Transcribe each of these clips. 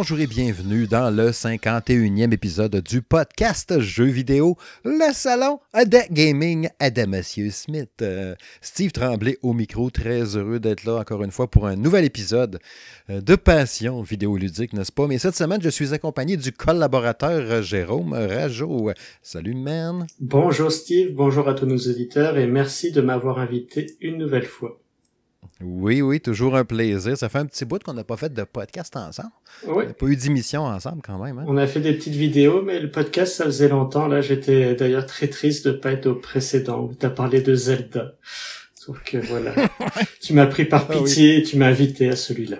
Bonjour et bienvenue dans le 51e épisode du podcast Jeux vidéo, le salon de gaming de Monsieur Smith. Euh, Steve Tremblay au micro, très heureux d'être là encore une fois pour un nouvel épisode euh, de Passion vidéoludique, n'est-ce pas? Mais cette semaine, je suis accompagné du collaborateur Jérôme Rajo. Salut, man. Bonjour, Steve. Bonjour à tous nos auditeurs et merci de m'avoir invité une nouvelle fois. Oui, oui, toujours un plaisir. Ça fait un petit bout qu'on n'a pas fait de podcast ensemble. Oui. On n'a pas eu d'émission ensemble quand même. Hein? On a fait des petites vidéos, mais le podcast, ça faisait longtemps. Là, j'étais d'ailleurs très triste de pas être au précédent où tu as parlé de Zelda. Donc voilà. tu m'as pris par pitié et tu m'as invité à celui-là.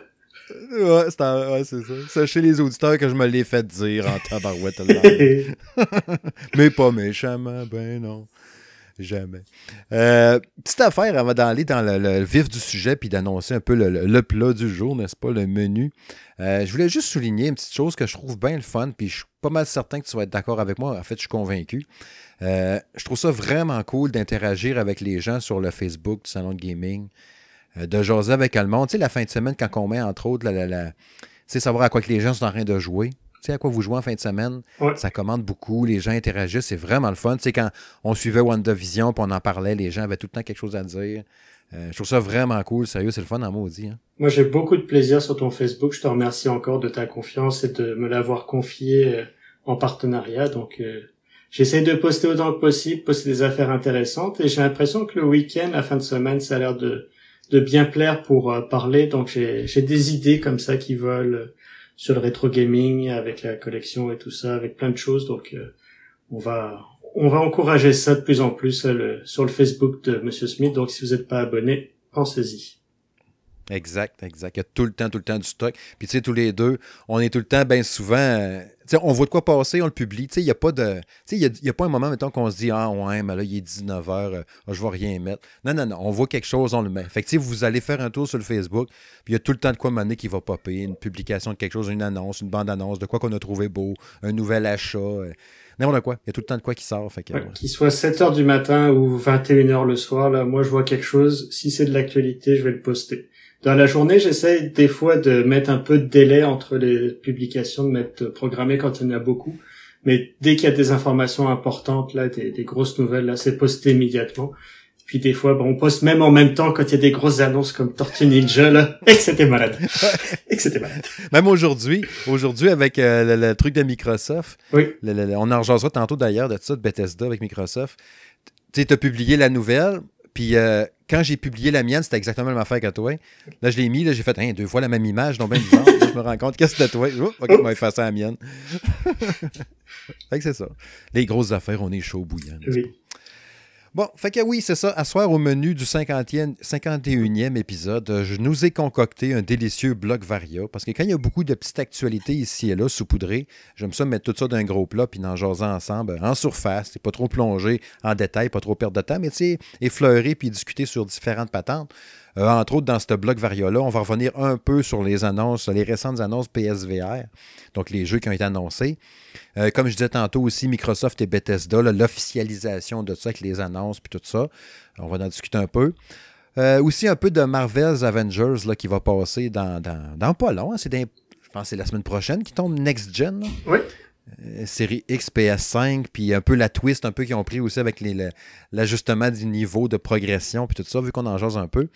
Ouais, c'est ouais, ça. Sachez les auditeurs que je me l'ai fait dire en tabarouette. mais pas méchamment, ben non. Jamais. Euh, petite affaire avant d'aller dans le, vif du sujet puis d'annoncer un peu le, plat du jour, n'est-ce pas, le menu. Euh, je voulais juste souligner une petite chose que je trouve bien le fun, puis je suis pas mal certain que tu vas être d'accord avec moi. En fait, je suis convaincu. Euh, je trouve ça vraiment cool d'interagir avec les gens sur le Facebook du Salon de Gaming, de jaser avec le. Tu sais, la fin de semaine, quand on met, entre autres, la, la, savoir à quoi que les gens sont en train de jouer sais à quoi vous jouez en fin de semaine. Ça commande beaucoup, les gens interagissent, c'est vraiment le fun. Tu sais, quand on suivait WandaVision puis on en parlait, les gens avaient tout le temps quelque chose à dire. Euh, je trouve ça vraiment cool, sérieux, c'est le fun en maudit. Hein. Moi, j'ai beaucoup de plaisir sur ton Facebook. Je te remercie encore de ta confiance et de me l'avoir confié euh, en partenariat. Donc, euh, j'essaie de poster autant que possible, poster des affaires intéressantes. Et j'ai l'impression que le week-end, la fin de semaine, ça a l'air de, de bien plaire pour parler. Donc, j'ai des idées comme ça qui veulent sur le rétro gaming avec la collection et tout ça, avec plein de choses. Donc euh, on va on va encourager ça de plus en plus euh, sur le Facebook de Monsieur Smith. Donc si vous n'êtes pas abonné, pensez-y. Exact, exact. Il y a tout le temps, tout le temps du stock. Puis tu sais, tous les deux, on est tout le temps, bien souvent, euh, tu sais, on voit de quoi passer, on le publie. Tu sais, il n'y a pas de. Tu sais, il y a, pas un moment, mettons, qu'on se dit, ah ouais, mais là, il est 19h, euh, ah, je vais rien mettre. Non, non, non, on voit quelque chose, on le met. Fait que, tu sais, vous allez faire un tour sur le Facebook, puis il y a tout le temps de quoi mener qui va popper. Une publication de quelque chose, une annonce, une bande-annonce, de quoi qu'on a trouvé beau, un nouvel achat. Euh, n'importe quoi. Il y a tout le temps de quoi qui sort. Fait Qu'il soit 7 h du matin ou 21 h le soir, là, moi, je vois quelque chose. Si c'est de l'actualité, je vais le poster dans la journée, j'essaie des fois de mettre un peu de délai entre les publications, de mettre programmé quand il y en a beaucoup. Mais dès qu'il y a des informations importantes, là, des, grosses nouvelles, là, c'est posté immédiatement. Puis des fois, bon, on poste même en même temps quand il y a des grosses annonces comme Tortue Ninja, là, et que c'était malade. et que c'était malade. Même aujourd'hui, aujourd'hui avec euh, le, truc de Microsoft, oui. on en rejoindra tantôt d'ailleurs de ça, de Bethesda avec Microsoft. Tu as publié la nouvelle, puis euh, quand j'ai publié la mienne, c'était exactement la même affaire que toi. Là, je l'ai mis, là, j'ai fait hein, deux fois la même image, donc bien je me rends compte que c'était toi. Oh, ok, on va effacer la mienne. fait que c'est ça. Les grosses affaires, on est chaud bouillant. Oui. Bon, fait que oui, c'est ça. À soir, au menu du 50e, 51e épisode, je nous ai concocté un délicieux bloc varia. Parce que quand il y a beaucoup de petites actualités ici et là, saupoudrées, j'aime ça mettre tout ça dans un gros plat puis en jaser ensemble, en surface. C'est pas trop plongé en détail, pas trop perdre de temps, mais tu sais, effleurer puis discuter sur différentes patentes. Euh, entre autres, dans ce bloc Varia-là, on va revenir un peu sur les annonces, les récentes annonces PSVR, donc les jeux qui ont été annoncés. Euh, comme je disais tantôt aussi, Microsoft et Bethesda, l'officialisation de ça avec les annonces puis tout ça. On va en discuter un peu. Euh, aussi un peu de Marvel's Avengers là, qui va passer dans, dans, pas long. Hein. c'est je pense que c'est la semaine prochaine qui tombe Next Gen. Oui. Série X, PS5, puis un peu la twist un peu qu'ils ont pris aussi avec l'ajustement du niveau de progression, puis tout ça, vu qu'on en jase un peu.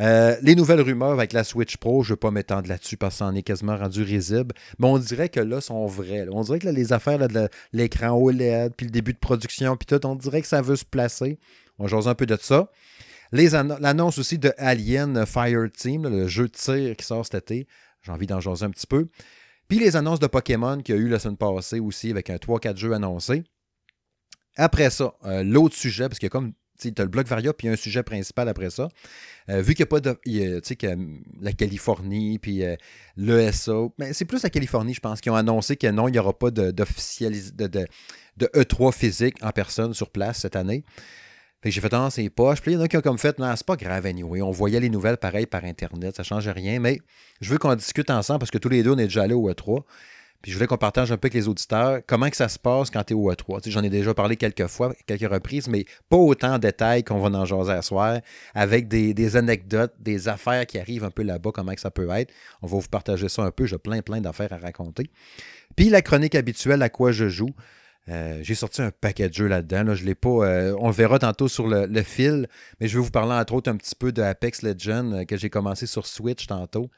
Euh, les nouvelles rumeurs avec la Switch Pro, je ne vais pas m'étendre là-dessus parce que ça en est quasiment rendu risible. Mais on dirait que là, sont vraies. On dirait que les affaires de l'écran OLED, puis le début de production, puis tout, on dirait que ça veut se placer. On jase un peu de ça. L'annonce aussi de Alien Fire Team, le jeu de tir qui sort cet été. J'ai envie d'en jaser un petit peu. Puis les annonces de Pokémon qu'il y a eu la semaine passée aussi avec un 3-4 jeux annoncés. Après ça, euh, l'autre sujet, parce a comme tu as le bloc Varia, puis un sujet principal après ça. Euh, vu qu'il n'y a pas de. Tu sais, que la Californie, puis euh, l'ESA, mais c'est plus la Californie, je pense, qui ont annoncé que non, il n'y aura pas de, de, de, E3 physique en personne sur place cette année. J'ai fait dans ses poches. Puis il y en a qui ont comme fait, non, c'est pas grave, anyway. On voyait les nouvelles pareil par Internet, ça change rien. Mais je veux qu'on discute ensemble parce que tous les deux, on est déjà allés au E3. Puis je voulais qu'on partage un peu avec les auditeurs comment que ça se passe quand tu es au E3. J'en ai déjà parlé quelques fois, quelques reprises, mais pas autant en détail qu'on va en jaser à soir, avec des, anecdotes, des affaires qui arrivent un peu là-bas, comment ça peut être. On va vous partager ça un peu. J'ai plein, plein d'affaires à raconter. Puis la chronique habituelle à quoi je joue. Euh, j'ai sorti un paquet de jeux là-dedans. Je l'ai pas. Euh, on le verra tantôt sur le, fil, mais je vais vous parler entre autres un petit peu de Apex Legends euh, que j'ai commencé sur Switch tantôt.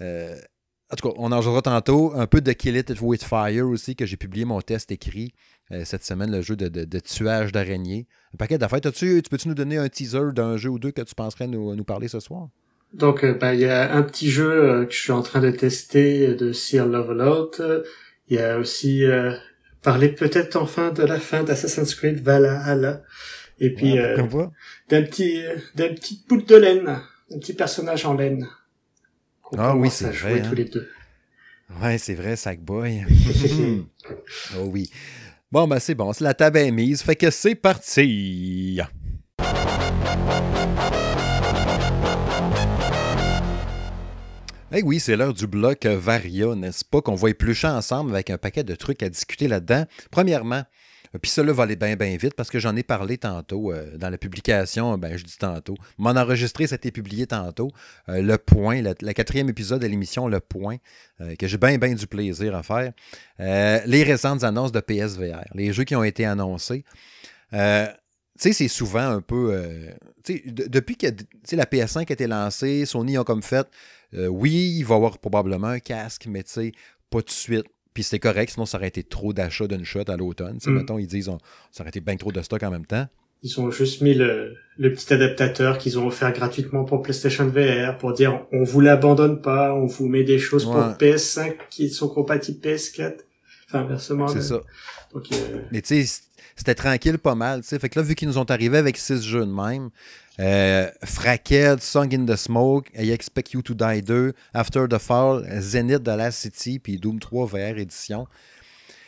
en tout cas, on en jouera tantôt. Un peu de Kill It With Fire aussi, que j'ai publié mon test écrit cette semaine, le jeu de, tuage d'araignées. Un paquet d'affaires. Tu peux-tu nous donner un teaser d'un jeu ou deux que tu penserais nous, nous parler ce soir? Donc, ben, il y a un petit jeu que je suis en train de tester de Seal Level Out. Il y a aussi parler peut-être enfin de la fin d'Assassin's Creed Valhalla. Et puis euh, d'un petit euh, d'un petit bout de laine, un petit personnage en laine. Ah oui, c'est vrai. Tous hein. les deux. Ouais, c'est vrai, Sackboy. oh oui. Bon, ben c'est bon, c'est la table est mise, fait que c'est parti. Eh oui, c'est l'heure du bloc Varia, n'est-ce pas, qu'on va éplucher ensemble avec un paquet de trucs à discuter là-dedans. Premièrement, euh, puis cela va aller bien, bien vite parce que j'en ai parlé tantôt euh, dans la publication. Ben, je dis tantôt. M'en enregistré, ça a été publié tantôt. Euh, le Point, le quatrième épisode de l'émission Le Point, que j'ai bien, bien du plaisir à faire. les récentes annonces de PSVR, les jeux qui ont été annoncés. tu sais, c'est souvent un peu. sais, depuis que la PS5 a été lancée, Sony a comme fait euh, oui, il va y avoir probablement un casque, mais tu sais, pas tout de suite. Puis c'est correct, sinon ça aurait été trop d'achats d'une shot à l'automne. Mm. Mettons, ils disent ça aurait été bien trop de stock en même temps. Ils ont juste mis le, petit adaptateur qu'ils ont offert gratuitement pour PlayStation VR pour dire on vous l'abandonne pas, on vous met des choses pour PS5 qui sont compatibles PS4. Enfin, inversement. C'est ça. Donc, euh, Mais tu sais, c'était tranquille pas mal. sais. Fait que là, vu qu'ils nous ont arrivé avec six jeux de même, euh, Frackhead, Song in the Smoke, I Expect You to Die 2, After the Fall, Zenith de la City, puis Doom 3 VR édition.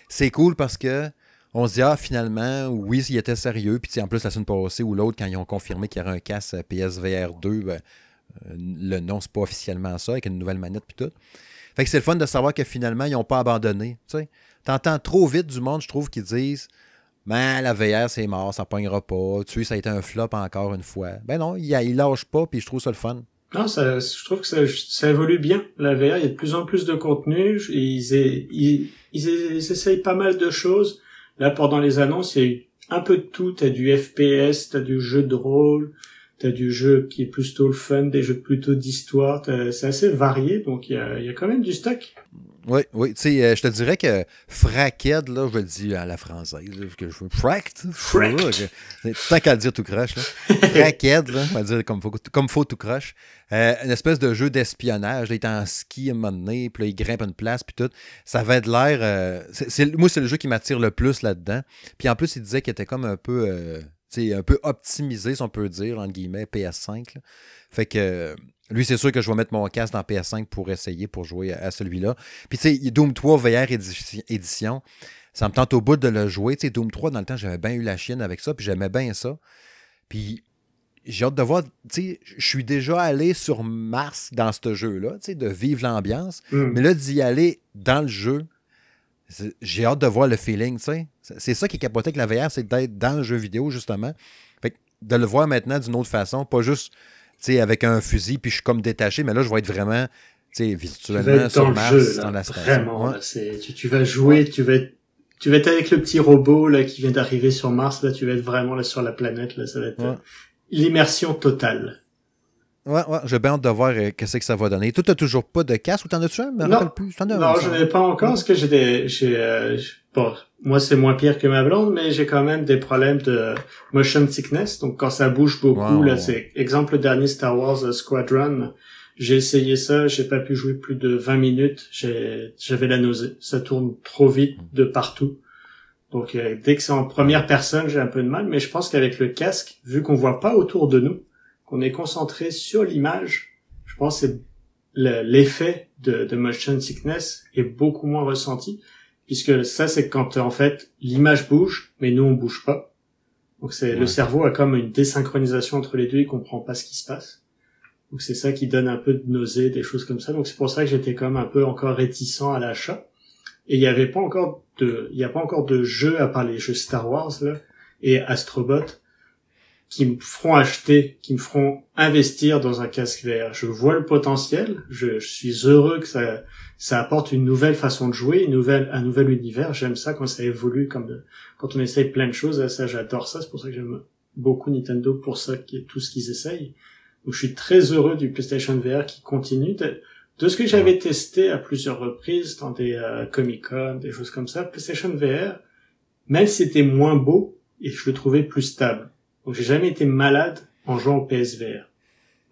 C'est cool parce que on se dit, ah, finalement, oui, il était sérieux. Puis en plus, la semaine passée ou l'autre, quand ils ont confirmé qu'il y aurait un casque PSVR 2, ben, euh, le nom, c'est pas officiellement ça, avec une nouvelle manette puis tout. Fait que c'est le fun de savoir que finalement, ils n'ont pas abandonné. Tu entends trop vite du monde, je trouve, qu'ils disent ben, la VR, c'est mort, ça pognera pas. Tu sais, ça a été un flop encore une fois. Ben non, il, il lâche pas, puis je trouve ça le fun. Non, ça, je trouve que ça, ça évolue bien. La VR, il y a de plus en plus de contenu. Ils, ils, ils, essayent pas mal de choses. Là, pendant les annonces, il y a eu un peu de tout. T'as du FPS, t'as du jeu de rôle, t'as du jeu qui est plutôt le fun, des jeux plutôt d'histoire. C'est assez varié, donc il y a, il y a quand même du stock. Oui, oui. Tu sais, euh, je te dirais que fracked, là, je le dis à la française. que je veux fracked? Fracked. Tant qu'à le dire tout croche, là. fracked, là, on va dire comme faut, comme faut tout croche. Euh, une espèce de jeu d'espionnage. Il est en ski à un moment donné, puis là, il grimpe une place, puis tout. Ça va de l'air. Euh, moi, c'est le jeu qui m'attire le plus là-dedans. Puis en plus, il disait qu'il était comme un peu. Euh, un peu optimisé, si on peut dire, entre guillemets, PS5. Fait que lui, c'est sûr que je vais mettre mon casque dans PS5 pour essayer, pour jouer à celui-là. Puis, tu sais, Doom 3 VR édition, ça me tente au bout de le jouer. Tu sais, Doom 3, dans le temps, j'avais bien eu la chienne avec ça, puis j'aimais bien ça. Puis, j'ai hâte de voir, tu sais, je suis déjà allé sur Mars dans ce jeu-là, tu sais, de vivre l'ambiance. Mm. Mais là, d'y aller dans le jeu, j'ai hâte de voir le feeling, tu sais. C'est ça qui est capoté avec la VR, c'est d'être dans le jeu vidéo, justement. Fait que de le voir maintenant d'une autre façon, pas juste avec un fusil, puis je suis comme détaché, mais là, je vais être vraiment virtuellement sur Mars, dans la Vraiment, tu, vas jouer, tu vas être tu vas être avec le petit robot là qui vient d'arriver sur Mars, là tu vas être vraiment là sur la planète, là ça va être l'immersion totale. Ouais, ouais, j'ai bien hâte de voir euh, qu'est-ce que ça va donner. Toi, t'as toujours pas de casque ou t'en as-tu un? non, plus. non, je n'en ai pas encore parce que j'ai des, j'ai, euh, bon, moi c'est moins pire que ma blonde, mais j'ai quand même des problèmes de motion sickness. Donc quand ça bouge beaucoup, là, c'est exemple le dernier Star Wars euh, Squadron. J'ai essayé ça, j'ai pas pu jouer plus de 20 minutes. J'ai, j'avais la nausée. Ça tourne trop vite de partout. Donc dès que c'est en première personne, j'ai un peu de mal, mais je pense qu'avec le casque, vu qu'on voit pas autour de nous, qu'on est concentré sur l'image, je pense que l'effet de, de, motion sickness est beaucoup moins ressenti, puisque ça c'est quand en fait l'image bouge, mais nous on bouge pas. Donc c'est le cerveau a comme une désynchronisation entre les deux, il comprend pas ce qui se passe. Donc c'est ça qui donne un peu de nausée, des choses comme ça. Donc c'est pour ça que j'étais comme un peu encore réticent à l'achat. et il n'y avait pas encore de, il y a pas encore de jeux à part les jeux Star Wars là et Astrobot qui me feront acheter, qui me feront investir dans un casque VR. Je vois le potentiel, je, suis heureux que ça, ça apporte une nouvelle façon de jouer, une nouvelle, un nouvel univers. J'aime ça quand ça évolue, comme quand on essaye plein de choses. Ça, j'adore ça. C'est pour ça que j'aime beaucoup Nintendo pour ça, qui est tout ce qu'ils essayent. Donc, je suis très heureux du PlayStation VR qui continue. De, de ce que j'avais testé à plusieurs reprises dans des euh, Comic Con, des choses comme ça, PlayStation VR, même si c'était moins beau, et je le trouvais plus stable. Donc j'ai jamais été malade en jouant au PSVR.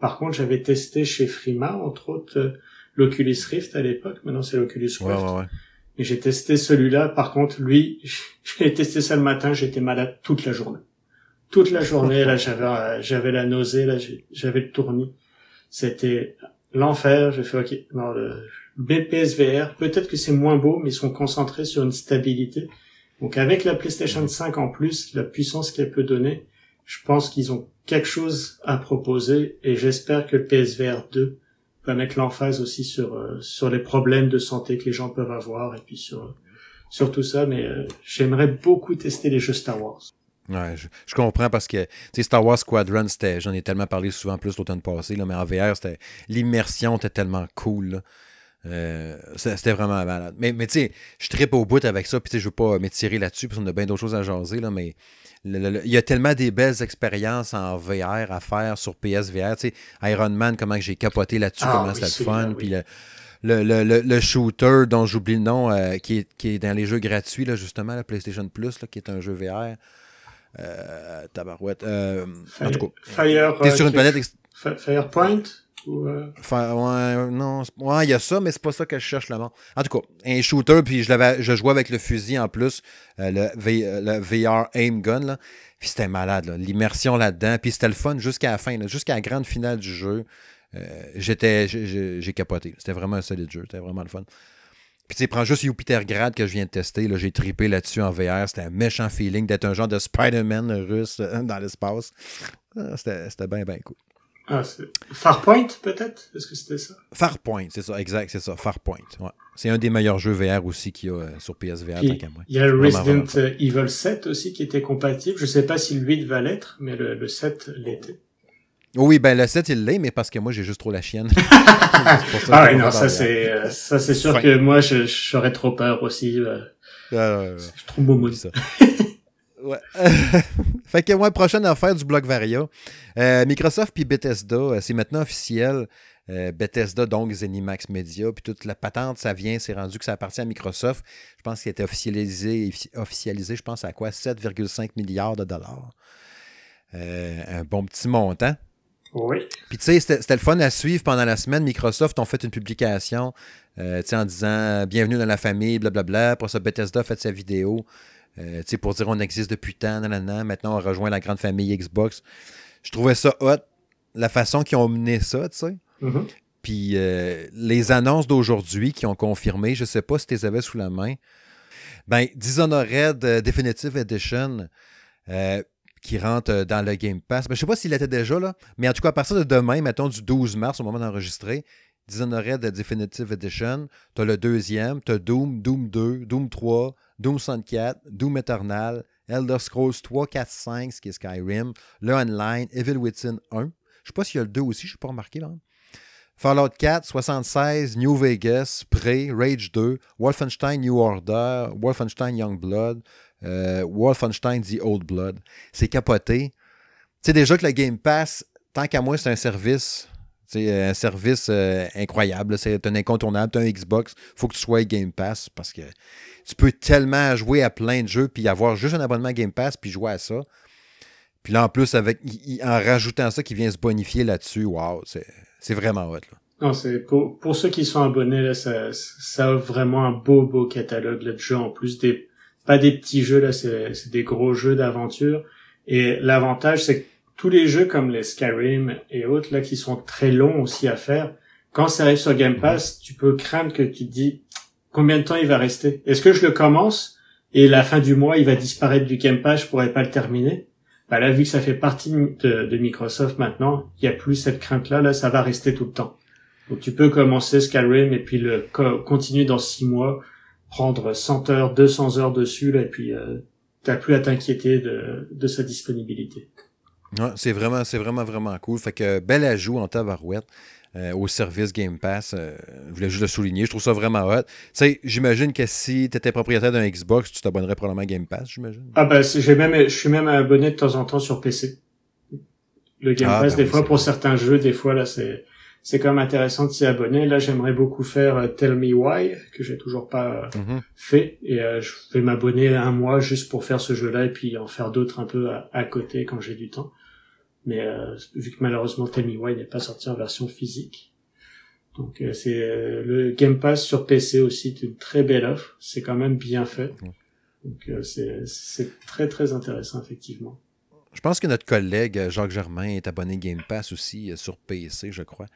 Par contre, j'avais testé chez Frima, entre autres, euh, l'Oculus Rift à l'époque. Maintenant, c'est l'Oculus Rift. Ouais, ouais, Et j'ai testé celui-là. Par contre, lui, j'ai testé ça le matin. J'étais malade toute la journée. Toute la journée, là, j'avais, euh, j'avais la nausée, là, j'avais le tournis. C'était l'enfer. J'ai fait, ok, non, le BPSVR, peut-être que c'est moins beau, mais ils sont concentrés sur une stabilité. Donc avec la PlayStation 5 en plus, la puissance qu'elle peut donner, je pense qu'ils ont quelque chose à proposer et j'espère que le PSVR 2 va mettre l'emphase aussi sur euh, sur les problèmes de santé que les gens peuvent avoir et puis sur sur tout ça mais euh, j'aimerais beaucoup tester les jeux Star Wars. Ouais, je, comprends parce que Star Wars Squadron j'en ai tellement parlé souvent plus l'automne passé là mais en VR c'était l'immersion était tellement cool euh, c'était vraiment malade. Mais, mais tu sais, je tripe au bout avec ça, puis je veux pas m'étirer là-dessus, parce qu'on a bien d'autres choses à jaser, là, mais il y a tellement des belles expériences en VR à faire sur PSVR. Tu sais, Iron Man, comment j'ai capoté là-dessus, ah comment c'est le fun. Puis le, le, le, shooter dont j'oublie le nom, euh, qui, est, qui est dans les jeux gratuits, là, justement, la PlayStation Plus, là, qui est un jeu VR. Euh, tabarouette. Euh, en tout cas, Fire, t'es sur une planète. Firepoint? Euh, ouais, non, ouais, il y a ça, mais c'est pas ça que je cherche là-bas. En tout cas, un shooter, puis je, je jouais avec le fusil en plus, euh, le, le, VR Aim Gun, là. Puis c'était malade, l'immersion là-dedans. Puis c'était le fun jusqu'à la fin, jusqu'à la grande finale du jeu. Euh, j'ai capoté. C'était vraiment un solide jeu, c'était vraiment le fun. Puis tu prends juste Jupiter Grad que je viens de tester. Là, j'ai tripé là-dessus en VR. C'était un méchant feeling d'être un genre de Spider-Man russe dans l'espace. Ah, c'était, c'était bien, bien cool. Ah, Farpoint, peut-être? Est-ce que c'était ça? Farpoint, c'est ça, exact, c'est ça, Farpoint. Ouais. C'est un des meilleurs jeux VR aussi qu'il y a euh, sur PSVR, tant qu'à moi. Il y a Resident Evil 7 aussi qui était compatible. Je sais pas si le 8 va l'être, mais le, le 7 l'était. Oui, ben le 7 il l'est, mais parce que moi j'ai juste trop la chienne. ah oui, non, ça c'est euh, ça c'est sûr que moi j'aurais trop peur aussi. Euh. Ah, ouais, ouais, Je trouve beau ça. Ouais. fait que, moi, prochaine affaire du blog Varia. Euh, Microsoft puis Bethesda, euh, c'est maintenant officiel. Euh, Bethesda, donc Zenimax Media, puis toute la patente, ça vient, c'est rendu que ça appartient à Microsoft. Je pense qu'il a été officialisé, officialisé, je pense à quoi? 7,5 milliards de dollars. un bon petit montant. Oui. Puis tu sais, c'était le fun à suivre pendant la semaine. Microsoft ont fait une publication en disant Bienvenue dans la famille, blablabla. Pour ça, Bethesda a fait sa vidéo. Euh, pour dire on existe depuis tant, maintenant on rejoint la grande famille Xbox. Je trouvais ça hot, la façon qu'ils ont mené ça, tu sais. Mm-hmm. Puis euh, les annonces d'aujourd'hui qui ont confirmé, je sais pas si tu les avais sous la main. Ben, Dishonored euh, Definitive Edition qui rentre dans le Game Pass. Ben, je sais pas s'il était déjà là, mais en tout cas, à partir de demain, mettons du 12 mars, au moment d'enregistrer, Dishonored Definitive Edition, tu as le deuxième, tu as Doom, Doom 2, Doom 3, Doom 64, Doom Eternal, Elder Scrolls 3, 4, 5, ce qui est Skyrim, le Online, Evil Within 1. Je sais pas s'il y a le 2 aussi, je ne pas remarqué. Là. Fallout 4, 76, New Vegas, Prey, Rage 2, Wolfenstein New Order, Wolfenstein Young Blood, euh, Wolfenstein The Old Blood. C'est capoté. Tu sais déjà que le Game Pass, tant qu'à moi, c'est un service c'est un service euh, incroyable. C'est un incontournable. Tu un Xbox, faut que tu sois Game Pass parce que tu peux tellement jouer à plein de jeux puis avoir juste un abonnement Game Pass puis jouer à ça. Puis là, en plus, avec en rajoutant ça qui vient se bonifier là-dessus, waouh, c'est vraiment hot. Non, pour ceux qui sont abonnés, là, ça, ça a vraiment un beau, beau catalogue de jeux. En plus, des, pas des petits jeux, là, c'est des gros jeux d'aventure. Et l'avantage, c'est que tous les jeux comme les Skyrim et autres, là, qui sont très longs aussi à faire, quand ça arrive sur Game Pass, tu peux craindre que tu te dis, combien de temps il va rester? Est-ce que je le commence et la fin du mois il va disparaître du Game Pass, je pourrais pas le terminer? Bah là vu que ça fait partie de, Microsoft maintenant, il y a plus cette crainte là, là ça va rester tout le temps. Donc tu peux commencer Skyrim et puis le continuer dans six mois, prendre 100 heures, 200 heures dessus, là, et puis euh, t'as plus à t'inquiéter de, de sa disponibilité. Ouais, c'est vraiment, c'est vraiment, vraiment cool. Fait que bel ajout en tabarouette. Euh, au service Game Pass. Euh, je voulais juste le souligner. Je trouve ça vraiment hot. Tu sais, j'imagine que si tu étais propriétaire d'un Xbox, tu t'abonnerais probablement à Game Pass, j'imagine. Ah ben, j'ai même, je suis même abonné de temps en temps sur PC. Le Game ah, Pass, ben des fois pour certains jeux, des fois là, c'est c'est quand même intéressant de s'y abonner. Là, j'aimerais beaucoup faire euh, Tell Me Why, que j'ai toujours pas mhm. fait, et je vais m'abonner un mois juste pour faire ce jeu-là et puis en faire d'autres un peu à côté quand j'ai du temps. Mais euh, vu que malheureusement Me Why n'est pas sorti en version physique. Donc euh, c'est euh, le Game Pass sur PC aussi, c'est une très belle offre. C'est quand même bien fait. Donc c'est très très intéressant effectivement. Je pense que notre collègue Jacques Germain est abonné Game Pass aussi sur PC, je crois.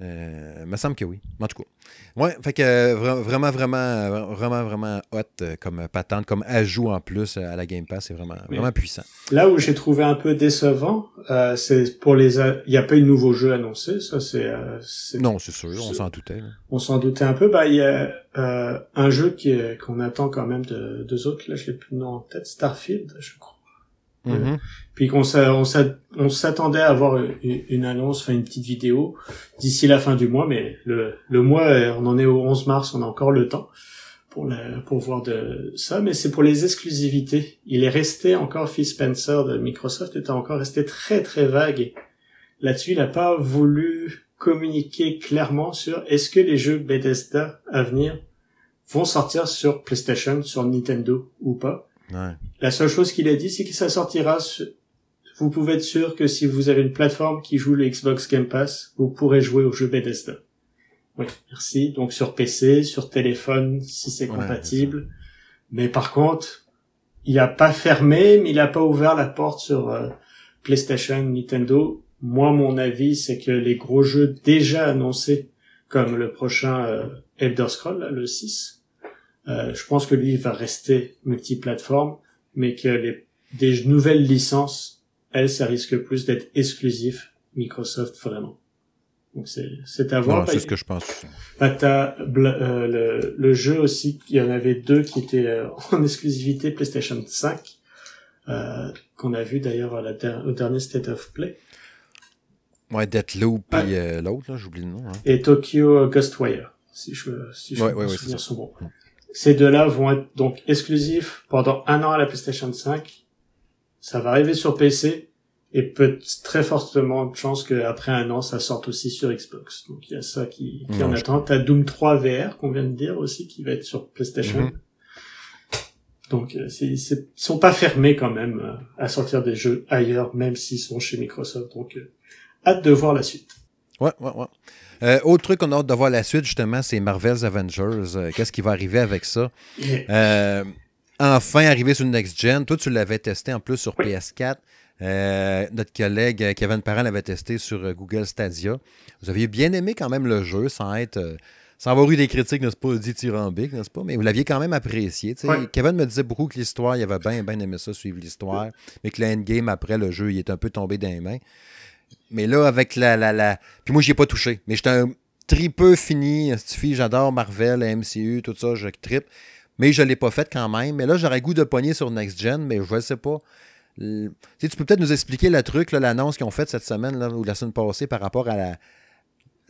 Euh, me semble que oui. En tout cas. Ouais, fait que euh, vraiment, vraiment, vraiment, vraiment hot euh, comme patente, comme ajout en plus à la Game Pass. C'est vraiment, vraiment puissant. Là où j'ai trouvé un peu décevant, c'est pour les. Il n'y a pas eu de nouveau jeu annoncé. Ça, c'est. non, c'est sûr. On s'en doutait. On s'en doutait un peu. Bah, il y a un jeu qui qu'on attend quand même de deux autres. Là, je l'ai plus non en tête. Starfield, je crois. Mhm. Puis qu'on on s'attendait à avoir une annonce, enfin une petite vidéo d'ici la fin du mois, mais le, le mois, on en est au 11 mars, on a encore le temps pour, la, pour voir de ça, mais c'est pour les exclusivités. Il est resté encore, Phil Spencer de Microsoft était encore resté très très vague. Là-dessus, il n'a pas voulu communiquer clairement sur est-ce que les jeux Bethesda à venir vont sortir sur PlayStation, sur Nintendo ou pas. La seule chose qu'il a dit, c'est que ça sortira. Vous pouvez être sûr que si vous avez une plateforme qui joue le Xbox Game Pass, vous pourrez jouer au jeu Bethesda. Oui, merci. Donc sur PC, sur téléphone, si c'est compatible. mais par contre, il a pas fermé, mais il a pas ouvert la porte sur euh, PlayStation, Nintendo. Moi, mon avis, c'est que les gros jeux déjà annoncés, comme le prochain euh, Elder Scroll, le 6, euh, je pense que lui va rester multiplateforme, mais que les, des nouvelles licences, elles, ça risque plus d'être exclusif Microsoft vraiment. Donc c'est c'est à voir. c'est ce que je pense. Bah, t'as euh, le, le jeu aussi, il y en avait deux qui étaient euh, en exclusivité PlayStation 5, euh, qu'on a vu d'ailleurs au dernier State of Play. Ouais, Deathloop et l'autre, j'oublie le nom. Hein. Et Tokyo Ghostwire, si je, si je me souviens son nom. Ces deux-là vont être donc exclusifs pendant un an à la PlayStation 5. Ça va arriver sur PC et peut très fortement de chance qu'après un an, ça sorte aussi sur Xbox. Donc il y a ça qui, qui en attend. T'as Doom 3 VR qu'on vient de dire aussi qui va être sur PlayStation. Mhm. Donc euh, ils sont pas fermés quand même euh, à sortir des jeux ailleurs, même s'ils sont chez Microsoft. Donc euh, hâte de voir la suite. Ouais, ouais, ouais. Euh, autre truc qu'on a hâte de voir la suite, justement, c'est Marvel's Avengers. Euh, qu'est-ce qui va arriver avec ça? Euh, enfin, arrivé sur le Next Gen. Toi, tu l'avais testé en plus sur PS4. notre collègue Kevin Parent l'avait testé sur Google Stadia. Vous aviez bien aimé quand même le jeu sans être. sans avoir eu des critiques, n'est-ce pas, dithyrambiques, n'est-ce pas? Mais vous l'aviez quand même apprécié. Kevin me disait beaucoup que l'histoire, il avait bien, bien aimé ça, suivre l'histoire, mais que l'endgame, après le jeu, il est un peu tombé dans les mains. Mais là, avec la. la, la... Puis moi, j'y ai pas touché. Mais j'étais un tripeux fini. J'adore Marvel, la MCU, tout ça, je tripe. Mais je ne l'ai pas fait quand même. Mais là, j'aurais goût de pogner sur Next Gen, mais je ne sais pas. Tu, tu peux peut-être nous expliquer le truc, l'annonce qu'ils ont faite cette semaine là, ou la semaine passée par rapport à la,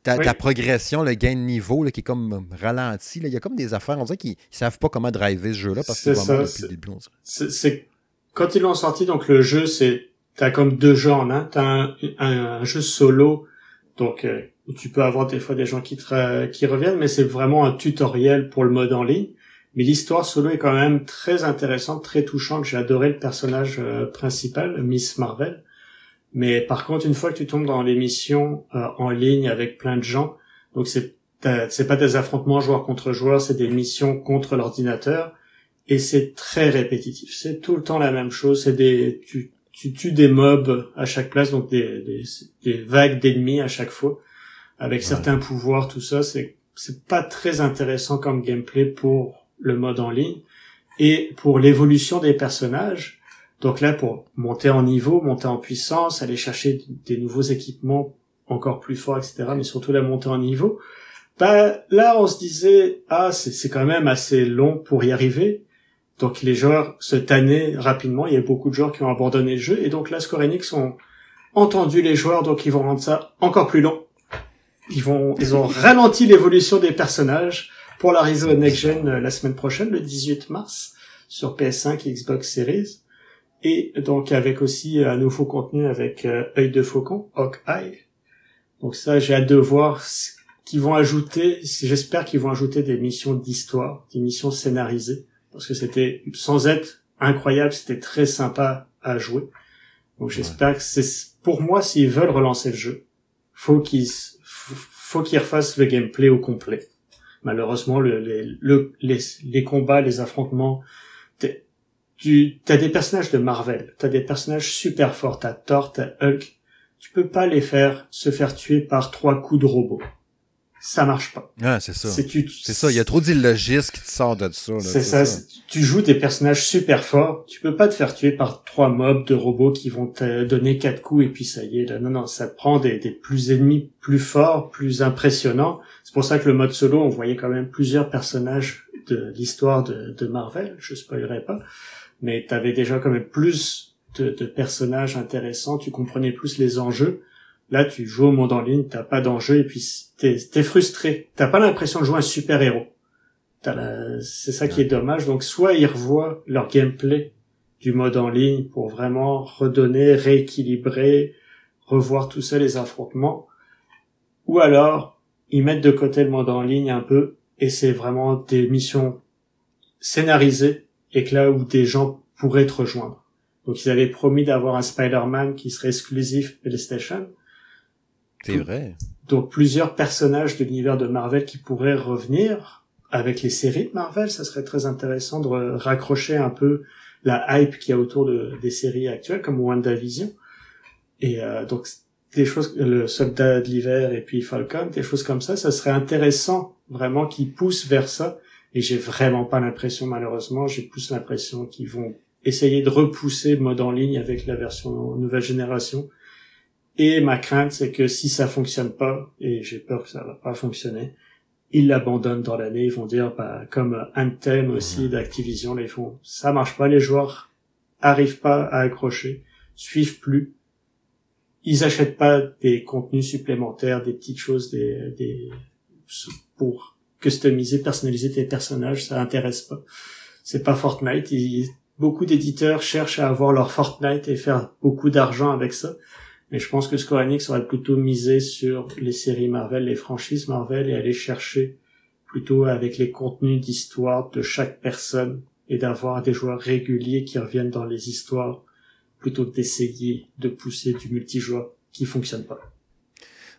ta, progression, le gain de niveau là, qui est comme ralenti. Là. Il y a comme des affaires, on dirait qu'ils ne savent pas comment driver ce jeu-là parce que c'est vraiment depuis le début. C'est quand ils l'ont sorti, donc le jeu, c'est t'as comme deux genres en un. T'as un, un, jeu solo, donc euh, tu peux avoir des fois des gens qui, qui reviennent, mais c'est vraiment un tutoriel pour le mode en ligne. Mais l'histoire solo est quand même très intéressante, très touchante. J'ai adoré le personnage euh, principal, Miss Marvel. Mais par contre, une fois que tu tombes dans l'émission euh, en ligne avec plein de gens, donc c'est c'est pas des affrontements joueur contre joueur, c'est des missions contre l'ordinateur et c'est très répétitif. C'est tout le temps la même chose. C'est des tu tu tues des mobs à chaque place, donc des, des, des vagues d'ennemis à chaque fois, avec certains pouvoirs, tout ça, c'est c'est pas très intéressant comme gameplay pour le mode en ligne et pour l'évolution des personnages. Donc là, pour monter en niveau, monter en puissance, aller chercher des nouveaux équipements encore plus forts, etc., mais surtout la montée en niveau, Bah, là, on se disait, ah, c'est quand même assez long pour y arriver. Donc les joueurs se tannaient rapidement. Il y a beaucoup de joueurs qui ont abandonné le jeu. Et donc là, Square Enix ont entendu les joueurs, donc ils vont rendre ça encore plus long. Ils vont, ils ont ralenti l'évolution des personnages pour l'arrivée au Next Gen euh, la semaine prochaine, le 18 mars, sur PS5 et Xbox Series. Et donc avec aussi un nouveau contenu avec euh, œil de faucon, Hawkeye. Donc ça, j'ai hâte de voir qu'ils vont ajouter. J'espère qu'ils vont ajouter des missions d'histoire, des missions scénarisées, parce que c'était sans être incroyable, c'était très sympa à jouer. Donc j'espère que c'est pour moi s'ils veulent relancer le jeu, faut qu'ils faut qu'ils refassent le gameplay au complet. Malheureusement, le, le, les, les combats, les affrontements, tu as des personnages de Marvel, tu as des personnages super forts, t'as Thor, t'as Hulk, tu peux pas les faire se faire tuer par trois coups de robot ça marche pas. Ah, c'est ça. C'est ça, il y a trop d'illogisme qui te sort de ça. C'est ça, tu joues des personnages super forts, tu peux pas te faire tuer par trois mobs de robots qui vont te donner quatre coups et puis ça y est. Là. Non, non, ça prend des, des plus ennemis plus forts, plus impressionnants. C'est pour ça que le mode solo, on voyait quand même plusieurs personnages de l'histoire de, de Marvel, je spoilerai pas, mais t'avais déjà quand même plus de, de personnages intéressants, tu comprenais plus les enjeux. Là, tu joues au monde en ligne, t'as pas d'enjeu et puis t'es es frustré. T'as pas l'impression de jouer un super héros. C'est ça qui est dommage. Donc, soit ils revoient leur gameplay du mode en ligne pour vraiment redonner, rééquilibrer, revoir tout ça les affrontements, ou alors ils mettent de côté le mode en ligne un peu et c'est vraiment des missions scénarisées et que là où des gens pourraient te rejoindre. Donc ils avaient promis d'avoir un Spider-Man qui serait exclusif PlayStation. C'est vrai. Donc plusieurs personnages de l'univers de Marvel qui pourraient revenir avec les séries de Marvel. Ça serait très intéressant de raccrocher un peu la hype qu'il y a autour de, des séries actuelles comme WandaVision. Et euh, donc des choses, le soldat de l'hiver et puis Falcon, des choses comme ça, ça serait intéressant vraiment qu'ils poussent vers ça. Et j'ai vraiment pas l'impression, malheureusement, j'ai plus l'impression qu'ils vont essayer de repousser le mode en ligne avec la version nouvelle génération et ma crainte, c'est que si ça fonctionne pas, et j'ai peur que ça va pas fonctionner, ils l'abandonnent dans l'année. Ils vont dire, bah, comme Anthem aussi d'Activision, les font, ça marche pas, les joueurs arrivent pas à accrocher, suivent plus. Ils achètent pas des contenus supplémentaires, des petites choses, des, des, pour customiser, personnaliser tes personnages, ça intéresse pas. C'est pas Fortnite. beaucoup d'éditeurs cherchent à avoir leur Fortnite et faire beaucoup d'argent avec ça. Mais je pense que Square Enix aurait plutôt misé sur les séries Marvel, les franchises Marvel et aller chercher plutôt avec les contenus d'histoire de chaque personne et d'avoir des joueurs réguliers qui reviennent dans les histoires plutôt que d'essayer de pousser du multijoueur qui fonctionne pas.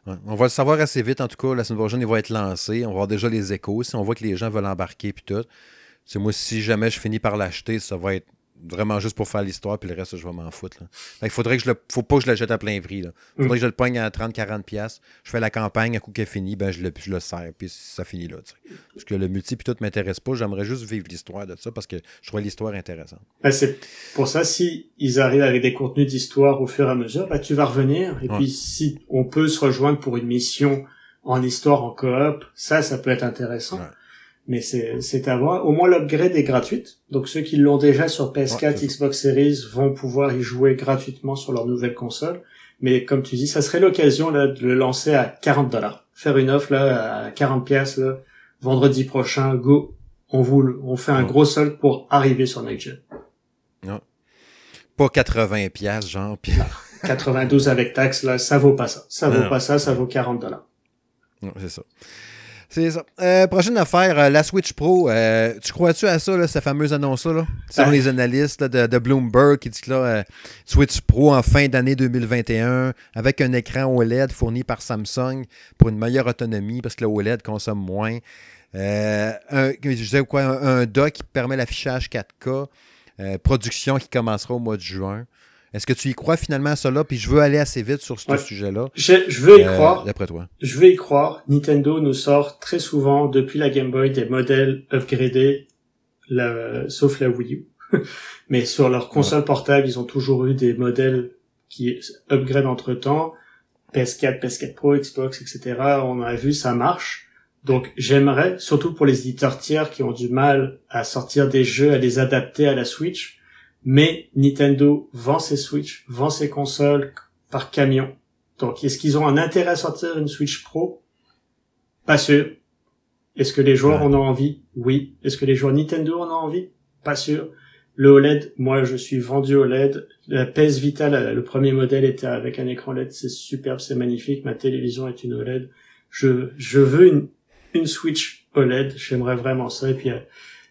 on va le savoir assez vite, en tout cas, la semaine prochaine, il va être lancé. On va voir déjà les échos. Si on voit que les gens veulent embarquer puis tout. C'est moi, si jamais je finis par l'acheter, ça va être vraiment juste pour faire l'histoire, puis le reste, je vais m'en foutre. Il faudrait que je le. Faut pas que je le jette à plein prix. Il faudrait que je le pogne à 30-40$. Je fais la campagne, à coup qu'elle finit, ben je le, je le sers, puis ça finit là. Parce que le multi, puis tout m'intéresse pas. J'aimerais juste vivre l'histoire de ça parce que je trouve l'histoire intéressante. Ben, c'est pour ça, si ils arrivent avec des contenus d'histoire au fur et à mesure, ben, tu vas revenir. Et puis, si on peut se rejoindre pour une mission en histoire, en coop, ça, ça peut être intéressant mais c'est à voir. Au moins l'upgrade est gratuite, donc ceux qui l'ont déjà sur PS4, Xbox Series vont pouvoir y jouer gratuitement sur leur nouvelle console. Mais comme tu dis, ça serait l'occasion là de le lancer à 40 dollars, faire une offre là à 40 pièces là, vendredi prochain, go, on vous, on fait un gros solde pour arriver sur Next Gen. Non. Pas 80 pièces genre. 92 avec taxe là, ça vaut pas ça. Ça vaut pas ça, ça vaut 40 dollars. C'est ça. C'est ça. Euh, prochaine affaire, euh, la Switch Pro. Euh, tu crois-tu à ça, là, cette fameuse annonce-là? Selon les analystes de, Bloomberg qui dit que là, Switch Pro en fin d'année 2021 avec un écran OLED fourni par Samsung pour une meilleure autonomie parce que le OLED consomme moins. un, je disais quoi, un, un dock qui permet l'affichage 4K. production qui commencera au mois de juin. Est-ce que tu y crois finalement à cela? Puis je veux aller assez vite sur ce sujet-là. Je, veux y euh, croire. D'après toi. Je veux y croire. Nintendo nous sort très souvent, depuis la Game Boy, des modèles upgradés, sauf la Wii U. Mais sur leur console portable, ils ont toujours eu des modèles qui upgrade entre temps. PS4, PS4 Pro, Xbox, etc. On a vu, ça marche. Donc j'aimerais, surtout pour les éditeurs tiers qui ont du mal à sortir des jeux, à les adapter à la Switch, mais Nintendo vend ses Switch, vend ses consoles par camion. Donc est-ce qu'ils ont un intérêt à sortir une Switch Pro? Pas sûr. Est-ce que les joueurs en ont envie? Oui. Est-ce que les joueurs Nintendo en ont envie? Pas sûr. Le OLED, moi je suis vendu OLED. La PS Vita, le premier modèle était avec un écran LED, c'est superbe, c'est magnifique. Ma télévision est une OLED. Je, je veux une, une Switch OLED, j'aimerais vraiment ça. Et puis, euh,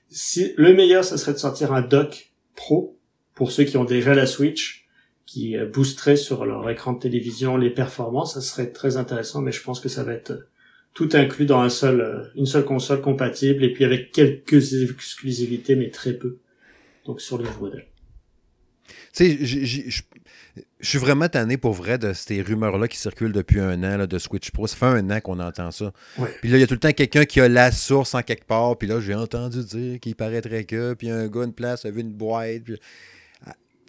si, le meilleur, ce serait de sortir un dock Pro pour ceux qui ont déjà la Switch, qui euh, boosterait sur leur écran de télévision les performances. Ça serait très intéressant, mais je pense que ça va être euh, tout inclus dans un seul, une seule console compatible et puis avec quelques exclusivités, mais très peu. Donc sur le modèle. Tu sais, je suis vraiment tanné pour vrai de ces rumeurs-là qui circulent depuis un an de Switch Pro. Ça fait un an qu'on entend ça. Puis là, il y a tout le temps quelqu'un qui a la source en quelque part. Puis là, j'ai entendu dire qu'il paraîtrait que. Puis un gars, une place, a vu une boîte. Tu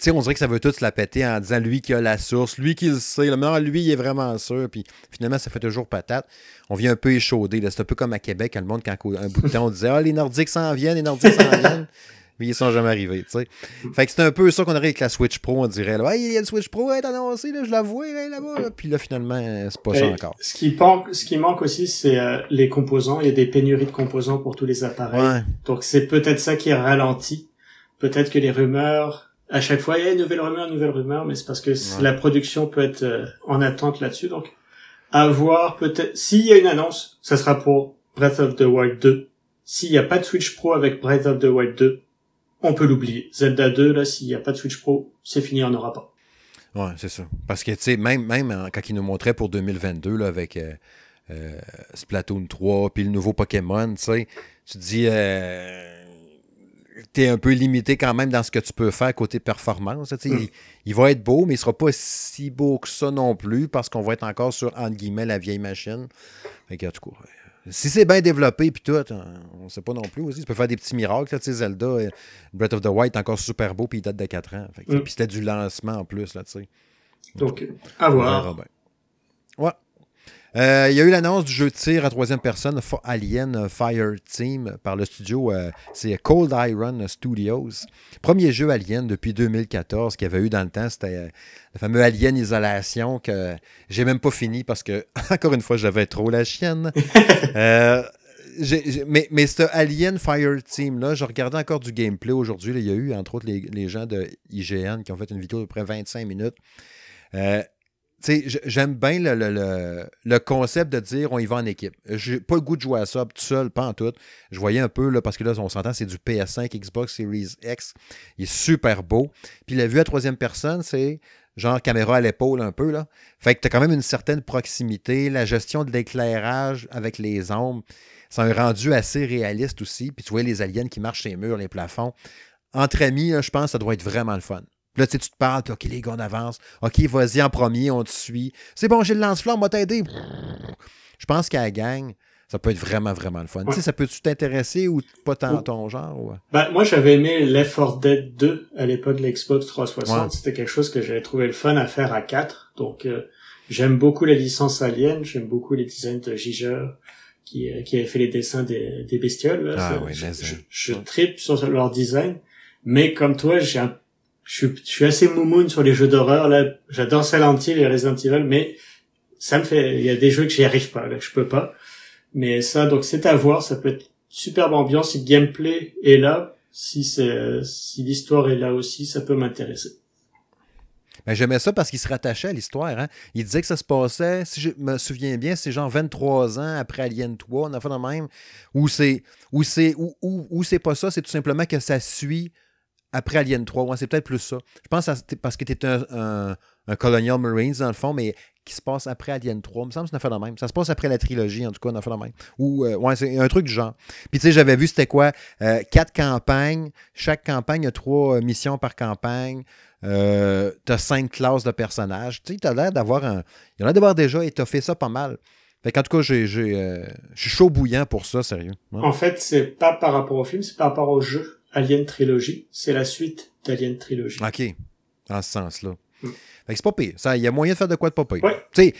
sais, on dirait que ça veut tout se la péter en disant lui qui a la source, lui qui le sait. Non, lui, il est vraiment sûr. Puis finalement, ça fait toujours patate. On vient un peu échaudé. C'est un peu comme à Québec, quand le monde, quand un bout de temps, on disait Ah, les Nordiques s'en viennent, les Nordiques s'en viennent mais ils sont jamais arrivés, tu sais. Fait que c'est un peu ça qu'on aurait avec la Switch Pro, on dirait. Là, il y a le Switch Pro, est annoncé, là, je la vois là-bas. Puis là, finalement, c'est pas ça encore. Ce qui, manque, ce qui manque aussi, c'est euh, les composants. Il y a des pénuries de composants pour tous les appareils. Donc c'est peut-être ça qui est ralenti. Peut-être que les rumeurs, à chaque fois, il y a une nouvelle rumeur, nouvelle rumeur, mais c'est parce que la production peut être euh, en attente là-dessus. Donc, à voir peut-être, s'il y a une annonce, ça sera pour Breath of the Wild 2. S'il n'y a pas de Switch Pro avec Breath of the Wild 2, on peut l'oublier. Zelda 2, là, s'il n'y a pas de Switch Pro, c'est fini, on n'aura pas. Ouais, c'est ça. Parce que, tu sais, même, même quand ils nous montraient pour 2022, là, avec euh, euh, Splatoon 3, puis le nouveau Pokémon, tu sais, tu te dis, euh, tu es un peu limité quand même dans ce que tu peux faire côté performance. Mm. Il, il, va être beau, mais il ne sera pas si beau que ça non plus, parce qu'on va être encore sur, entre guillemets, la vieille machine. Fait que, en tout cas, si c'est bien développé, puis tout, on ne sait pas non plus aussi. Tu peux faire des petits miracles. Là, Zelda, euh, Breath of the Wild est encore super beau, puis il date de 4 ans. Mm. Puis c'était du lancement en plus. Là. Donc, à voir. Ouais. Euh, il y a eu l'annonce du jeu de tir à troisième personne Alien Fire Team par le studio, euh, c'est Cold Iron Studios. Premier jeu Alien depuis 2014 qu'il y avait eu dans le temps, c'était euh, le fameux Alien Isolation que j'ai même pas fini parce que, encore une fois, j'avais trop la chienne. mais, mais ce Alien Fire Team-là, je regardais encore du gameplay aujourd'hui. Il y a eu, entre autres, les, les, gens de IGN qui ont fait une vidéo de près 25 minutes j'aime bien le, concept de dire on y va en équipe. J'ai pas le goût de jouer à ça tout seul, pas en tout. Je voyais un peu, là, parce que là, on s'entend, c'est du PS5, Xbox Series X. Il est super beau. Puis la vue à troisième personne, c'est genre caméra à l'épaule un peu. Là. Fait que tu as quand même une certaine proximité. La gestion de l'éclairage avec les ombres, c'est un rendu assez réaliste aussi. Puis tu vois les aliens qui marchent sur les murs, les plafonds. Entre amis, je pense que ça doit être vraiment le fun là, tu, tu te parles, puis OK, les gars, on avance. OK, vas-y en premier, on te suit. C'est bon, j'ai le lance-flamme, on va t'aider. Je pense qu'à la gang, ça peut être vraiment, vraiment le fun. Tu sais, ça peut-tu t'intéresser ou pas tant ton genre? Ben, moi, j'avais aimé 4 Dead 2 à l'époque de l'Xbox 360. C'était quelque chose que j'avais trouvé le fun à faire à 4. Donc, euh, j'aime beaucoup la licence Alien. J'aime beaucoup les designs de Giger qui, euh, qui avait fait les dessins des, des bestioles. Ah, oui, je, je, je tripe sur leur design. Mais comme toi, j'ai un je suis, assez moumoune sur les jeux d'horreur là. J'adore Silent Hill et Resident Evil, mais ça me fait, il y a des jeux que j'y arrive pas, là, que je peux pas. Mais ça, donc c'est à voir. Ça peut être superbe ambiance si le gameplay est là, si c'est, si l'histoire est là aussi, ça peut m'intéresser. Ben, j'aimais ça parce qu'il se rattachait à l'histoire. Hein. Il disait que ça se passait, si je me souviens bien, c'est genre 23 ans après Alien 3, on a fait le même, ou c'est, ou c'est, ou, c'est pas ça, c'est tout simplement que ça suit après Alien 3. Ouais, c'est peut-être plus ça. Je pense que parce que tu es un, un, Colonial Marines, dans le fond, mais qui se passe après Alien 3. Il me semble que c'est une affaire de même. Ça se passe après la trilogie, en tout cas, une affaire de même. Ou, euh, ouais, c'est un truc du genre. Puis, tu sais, j'avais vu, c'était quoi euh, Quatre campagnes. Chaque campagne, a trois euh, missions par campagne. Euh, tu as cinq classes de personnages. Tu sais, tu as l'air d'avoir un. Il y en a d'avoir déjà étoffé ça pas mal. Fait qu'en tout cas, j'ai, je suis chaud bouillant pour ça, sérieux. En fait, c'est pas par rapport au film, c'est par rapport au jeu. Alien Trilogy. C'est la suite d'Alien Trilogy. OK. Dans ce sens-là. Mm. Fait que c'est pas pire. Il y a moyen de faire de quoi de pas pire. Ouais. Tu sais,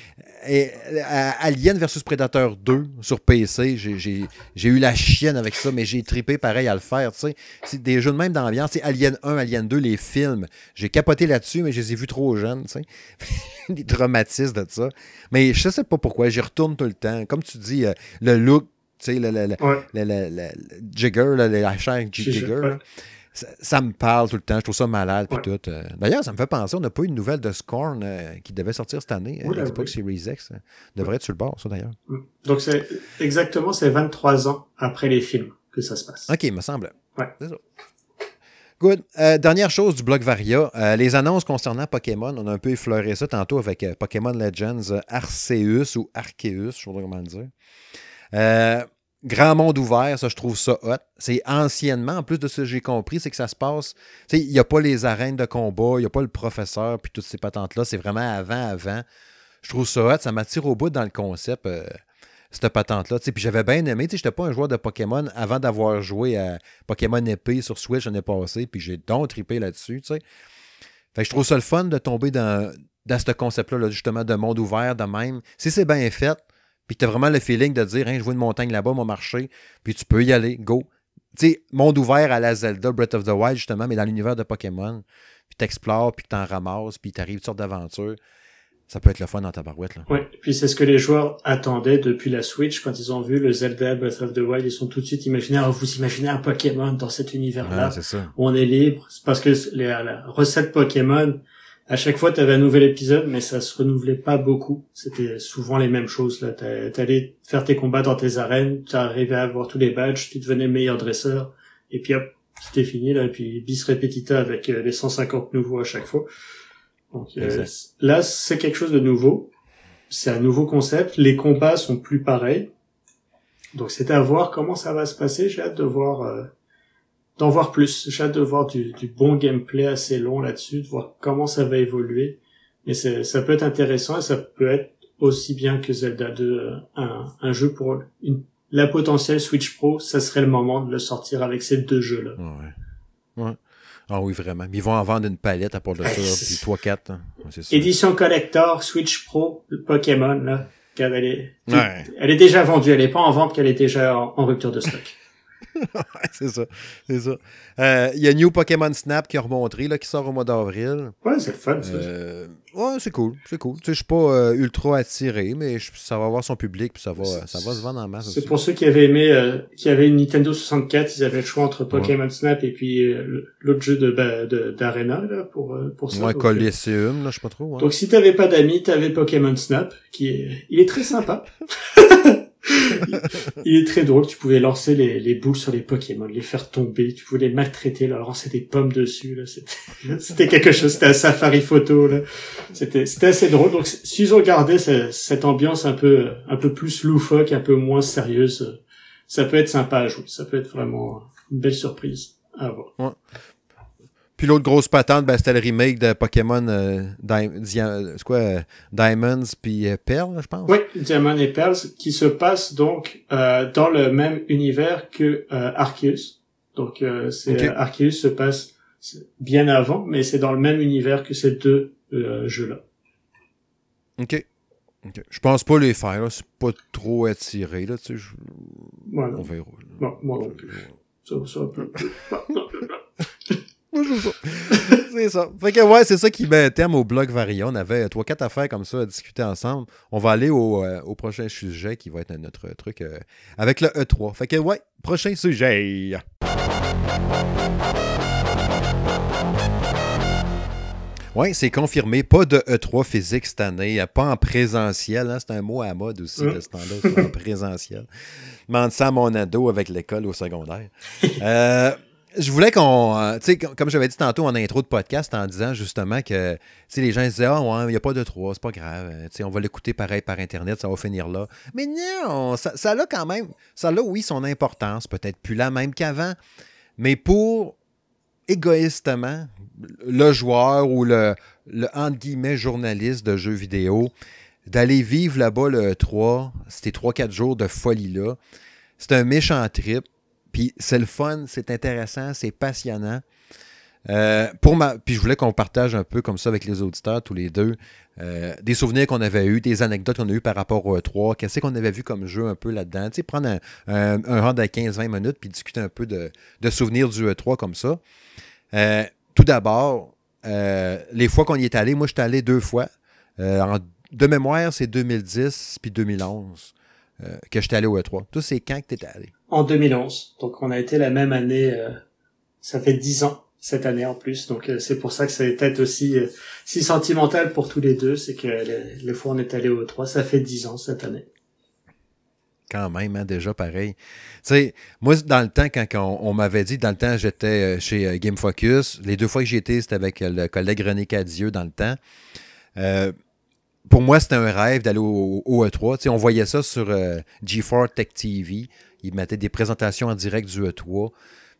euh, Alien versus Predator 2 sur PC, j'ai- eu la chienne avec ça, mais j'ai tripé pareil à le faire. tu sais. C'est des jeux de même d'ambiance. Alien 1, Alien 2, les films, j'ai capoté là-dessus, mais je les ai vus trop jeunes. tu sais. des traumatismes de ça. Mais je sais pas pourquoi, j'y retourne tout le temps. Comme tu dis, euh, le look, tu sais, le, le, le, Ouais. Jigger, la chair Jigger, ça, ça me parle tout le temps. Je trouve ça malade. Ouais. tout. Euh, D'ailleurs, ça me fait penser, on n'a pas eu de nouvelle de Scorn euh, qui devait sortir cette année. euh, Oula, Xbox Series X. euh, devrait être sur le bord, ça d'ailleurs. Mm. Donc c'est exactement c'est 23 ans après les films que ça se passe. OK, il me semble. Ouais. C'est ça. Good. Euh, dernière chose du blog Varia, les annonces concernant Pokémon, on a un peu effleuré ça tantôt avec Pokémon Legends Arceus ou Arceus, je sais pas comment le dire. Euh, grand monde ouvert, ça je trouve ça hot. C'est anciennement, en plus de ce que j'ai compris, c'est que ça se passe, tu sais, il n'y a pas les arènes de combat, il n'y a pas le professeur, puis toutes ces patentes-là, c'est vraiment avant, avant. Je trouve ça hot, ça m'attire au bout dans le concept. euh, cette patente-là. Puis j'avais bien aimé. Je n'étais pas un joueur de Pokémon avant d'avoir joué à Pokémon épée sur Switch l'année passée. Puis j'ai donc trippé là-dessus. Fait que je trouve ça le fun de tomber dans, dans ce concept-là, là, justement, de monde ouvert de même. Si c'est bien fait, puis tu as vraiment le feeling de dire, hein, je vois une montagne là-bas, m'a marché, puis tu peux y aller, go. Tu sais, monde ouvert à la Zelda, Breath of the Wild, justement, mais dans l'univers de Pokémon. Puis t'explores, puis t'en ramasses, puis t'arrives toutes sortes d'aventures. Ça peut être le fun dans ta barouette, là. Ouais. Puis c'est ce que les joueurs attendaient depuis la Switch quand ils ont vu le Zelda Breath of the Wild. Ils sont tout de suite imaginés. Oh, vous imaginez un Pokémon dans cet univers-là Ouais, c'est ça. où on est libre. C'est parce que les, la recette Pokémon, à chaque fois, tu avais un nouvel épisode, mais ça se renouvelait pas beaucoup. C'était souvent les mêmes choses. Là, T'a- t'allais faire tes combats dans tes arènes, tu arrivais à avoir tous les badges, tu devenais meilleur dresseur, et puis hop, c'était fini là. Et puis bis repetita avec euh, les 150 nouveaux à chaque fois. Donc euh, là, c'est quelque chose de nouveau. C'est un nouveau concept. Les combats sont plus pareils. Donc c'est à voir comment ça va se passer. J'ai hâte de voir, euh, d'en voir plus. J'ai hâte de voir du, du bon gameplay assez long là-dessus, de voir comment ça va évoluer. Mais ça peut être intéressant et ça peut être aussi bien que Zelda 2, euh, un, un jeu pour une, la potentielle Switch Pro. Ça serait le moment de le sortir avec ces deux jeux-là. Ouais. ouais. Ah oui, vraiment. Ils vont en vendre une palette à part de c'est puis ça. 3-4. hein. Édition collector, Switch Pro, le Pokémon, là. Elle est, Ouais. elle est déjà vendue, elle est pas en vente, qu'elle est déjà en, en rupture de stock. C'est ça. C'est ça. Euh, Il y a New Pokémon Snap qui a remontré, là, qui sort au mois d'avril. Ouais, c'est fun, ça. Euh, ouais, c'est cool. C'est cool. Tu sais, je suis pas euh, ultra attiré, mais je- ça va avoir son public, puis ça va, ça va se vendre en masse C'est pour ceux qui avaient aimé, euh, qui avaient une Nintendo 64, ils avaient le choix entre Pokémon Snap et puis euh, l'autre jeu de d'Arena là pour euh, pour ça. Ouais, euh, Coliseum, là, je sais pas trop. donc si t'avais pas d'amis, t'avais Pokémon Snap, qui est, il est très sympa. il est très drôle. Tu pouvais lancer les, les boules sur les Pokémon, les faire tomber. Tu pouvais les maltraiter, leur lancer des pommes dessus. C'était, quelque chose. C'était un safari photo. C'était, assez drôle. Donc, s'ils ont gardé ce- cette ambiance un peu, un peu plus loufoque, un peu moins sérieuse, ça peut être sympa à jouer. Ça peut être vraiment une belle surprise à avoir. Puis l'autre grosse patente, ben, c'était le remake de Pokémon euh, Di- Dia- c'est quoi, euh, Diamonds puis euh, Pearl, je pense. Oui, Diamond et Pearls, qui se passe donc euh, dans le même univers que euh, Arceus. Donc, euh, c'est Ok. euh, Arceus se passe bien avant, mais c'est dans le même univers que ces deux euh, jeux-là. OK. OK. Je pense pas les faire, là. C'est pas trop attiré, là, tu sais. je- Voilà. On verra. là. Non, moi non plus. Ça, ça peut- Moi, je sais pas. c'est ça. Fait que ouais, c'est ça qui met un terme au blog Variant. On avait trois, quatre affaires comme ça à discuter ensemble. On va aller au, euh, au prochain sujet qui va être notre truc euh, avec le E3. Fait que ouais, prochain sujet. Oui, c'est confirmé. Pas de E3 physique cette année. Pas en présentiel. hein. C'est un mot à mode aussi de ce temps-là. en présentiel. Demande ça à mon ado avec l'école au secondaire. Euh, je voulais qu'on. euh, tu sais, com- comme j'avais dit tantôt en intro de podcast, en disant justement que les gens disaient Ah, ouais, il n'y a pas de 3, c'est pas grave. euh, sais, on va l'écouter pareil par Internet, ça va finir là. Mais non, ça, ça a quand même. Ça a, oui, son importance, peut-être plus la même qu'avant. Mais pour égoïstement, le joueur ou le, le entre guillemets journaliste de jeux vidéo, d'aller vivre là-bas le 3, ces 3-4 jours de folie-là, c'est un méchant trip. Puis c'est le fun, c'est intéressant, c'est passionnant. Euh, pour ma... Puis je voulais qu'on partage un peu comme ça avec les auditeurs, tous les deux, euh, des souvenirs qu'on avait eus, des anecdotes qu'on a eues par rapport au E3, qu'est-ce qu'on avait vu comme jeu un peu là-dedans? Tu sais, prendre un, un, un round à 15-20 minutes puis discuter un peu de, souvenirs du E3 comme ça. Euh, tout d'abord, les fois qu'on y est allé, moi je suis allé deux fois. De mémoire, c'est 2010 puis 2011 que j'étais allé au E3. Toi, c'est quand que tu étais allé? En 2011. Donc on a été la même année, ça fait 10 ans cette année en plus. Donc euh, c'est pour ça que ça est aussi euh, si sentimental pour tous les deux, c'est que les, fois on est allé au 3, ça fait 10 ans cette année. Quand même, hein, déjà pareil. Tu sais, moi, dans le temps, quand on, m'avait dit, dans le temps, j'étais euh, chez Game Focus, les deux fois que j'y étais, c'était avec le collègue René Cadieux dans le temps. Pour moi, c'était un rêve d'aller au, E3. Tu sais, on voyait ça sur G4 Tech TV. Ils mettaient des présentations en direct du E3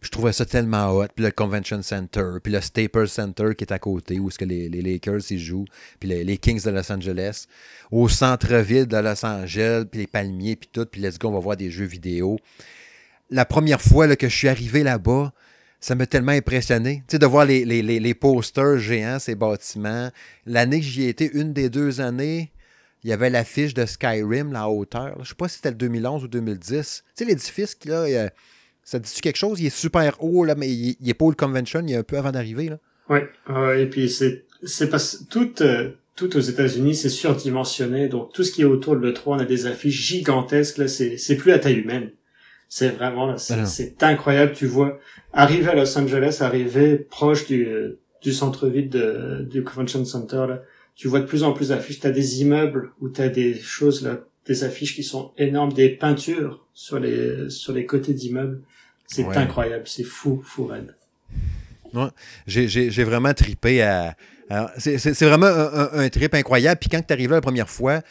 je trouvais ça tellement hot. Puis le Convention Center, puis le Staples Center qui est à côté, où ce que les, Lakers ils jouent, puis les, Kings de Los Angeles. Au centre-ville de Los Angeles, puis les palmiers, puis tout, puis let's go, on va voir des jeux vidéo. La première fois que je suis arrivé là-bas, ça m'a tellement impressionné. Tu sais, de voir les, les, posters géants, ces bâtiments. L'année que j'y étais, une des deux années, il y avait l'affiche de Skyrim, la hauteur. Je ne sais pas si c'était le 2011 ou 2010. Tu sais, l'édifice, là, ça dit quelque chose? Il est super haut, là, mais il, est pas au convention, il est un peu avant d'arriver, là. Oui, et puis c'est, c'est pas, tout, euh, tout aux États-Unis, c'est surdimensionné. Donc, tout ce qui est autour de l'E3, on a des affiches gigantesques, là, c'est, c'est plus à taille humaine. C'est vraiment, là, c'est, incroyable. Tu vois, arriver à Los Angeles, arriver proche du, du centre-ville de, du Convention Center, là, tu vois de plus en plus d'affiches. T'as des immeubles où t'as des choses, là, des affiches qui sont énormes, des peintures sur les, sur les côtés d'immeubles. C'est incroyable, c'est fou, fou raide. Ouais. J'ai vraiment tripé à. c'est vraiment un, trip incroyable. Puis quand tu arrivé la première fois,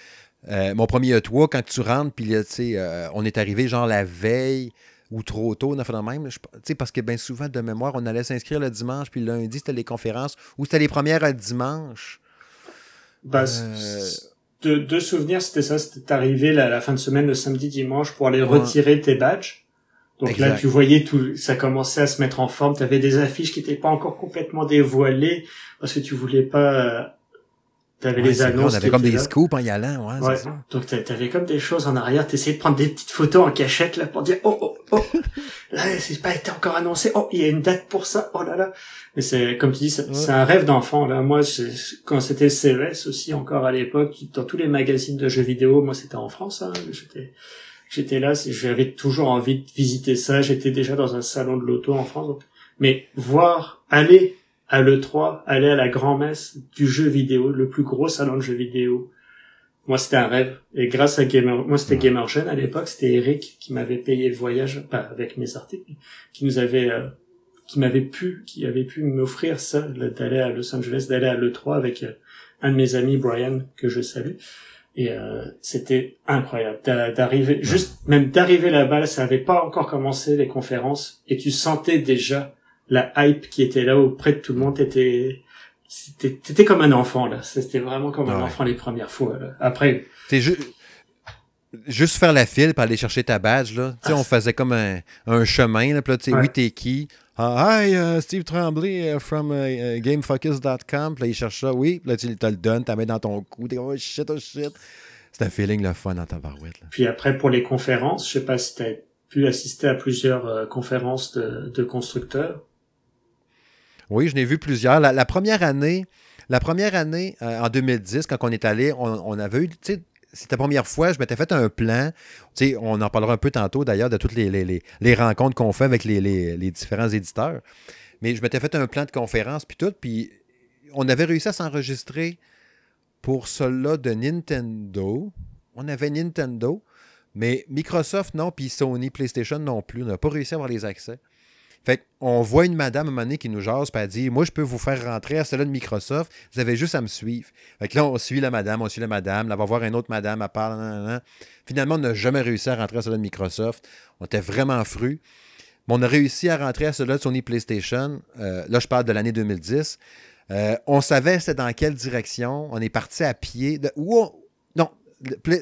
euh, mon premier toit, quand tu rentres, puis là, tu sais, euh, on est arrivé genre la veille ou trop tôt, on a fait le même. sais parce que bien souvent, de mémoire, on allait s'inscrire le dimanche, puis le lundi, c'était les conférences, ou c'était les premières à dimanche. Ben, euh... deux, souvenirs, c'était ça. C'était arrivé la, la, fin de semaine, le samedi, dimanche, pour aller retirer tes badges. Donc là, tu voyais tout, ça commençait à se mettre en forme. Tu avais des affiches qui n'étaient pas encore complètement dévoilées parce que tu voulais pas. Tu avais les annonces. on avait comme des scoops en y allant, ouais. ouais. Ça. Donc tu avais comme des choses en arrière. Tu essayais de prendre des petites photos en cachette là pour dire oh oh oh. là, c'est pas été encore annoncé. Oh, il y a une date pour ça. Oh là là. Mais c'est comme tu dis, c'est un rêve d'enfant là. Moi, quand c'était CES aussi encore à l'époque, dans tous les magazines de jeux vidéo, moi c'était en France. Hein, j'étais j'étais là, j'avais toujours envie de visiter ça. J'étais déjà dans un salon de l'auto en France. Mais voir, aller à l'E3, aller à la grand-messe du jeu vidéo, le plus gros salon de jeux vidéo, moi c'était un rêve. Et grâce à Gamer, moi c'était GamerGen à l'époque, c'était Eric qui m'avait payé le voyage, pas avec mes articles, qui nous avait, euh, qui m'avait pu, qui avait pu m'offrir ça, d'aller à Los Angeles, d'aller à l'E3 avec euh, un de mes amis, Brian, que je salue. Et euh, c'était incroyable d'arriver, juste même d'arriver là-bas, ça avait pas encore commencé les conférences, et tu sentais déjà la hype qui était là auprès de tout le monde. T'étais, t'étais comme un enfant là. C'était vraiment comme un enfant les premières fois. Là. Après, t'es juste juste faire la file pour aller chercher ta badge là. Tu sais, on faisait comme un, un chemin là. Puis là, tu sais, oui, t'es qui? Ah, hi, uh, Steve Tremblay uh, from uh, GameFocus.com. Puis là, il cherche ça. Oui, puis là, tu te le donnes, tu mets dans ton cou. T'es oh shit, oh shit. C'est un feeling le fun dans ta barouette. Là. Puis après, pour les conférences, je sais pas si tu as pu assister à plusieurs euh, conférences de, de, constructeurs. Oui, je n'ai vu plusieurs. La, première année, la première année, euh, en 2010, quand on est allé, on, avait eu, c'était la première fois, je m'étais fait un plan. On en parlera un peu tantôt d'ailleurs de toutes les, les, rencontres qu'on fait avec les, différents éditeurs. Mais je m'étais fait un plan de conférence, puis tout. Puis on avait réussi à s'enregistrer pour cela de Nintendo. On avait Nintendo, mais Microsoft non, puis Sony, PlayStation non plus. On n'a pas réussi à avoir les accès. Fait qu'on voit une madame à un moment donné qui nous jase, puis elle dit Moi, je peux vous faire rentrer à celle-là de Microsoft, vous avez juste à me suivre. Fait que là, on suit la madame, on suit la madame, là, on va voir une autre madame, à part. Finalement, on n'a jamais réussi à rentrer à celle-là de Microsoft. On était vraiment fru. Mais on a réussi à rentrer à celle-là de Sony PlayStation. Euh, là, je parle de l'année 2010. Euh, on savait c'était dans quelle direction. On est parti à pied. De,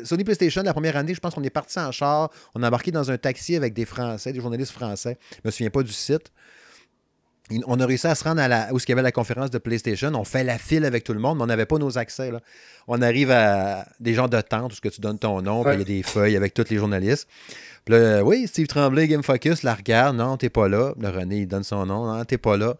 Sony PlayStation, la première année, je pense qu'on est parti en char. On a embarqué dans un taxi avec des Français, des journalistes français. Je me souviens pas du site. on a réussi à se rendre à la, où il y avait la conférence de PlayStation. On fait la file avec tout le monde, mais on n'avait pas nos accès. Là. On arrive à des gens de tente où que tu donnes ton nom, puis il y a des feuilles avec tous les journalistes. Puis là, oui, Steve Tremblay, Game Focus, la regarde. Non, t'es pas là. Le René, il donne son nom. Non, t'es pas là.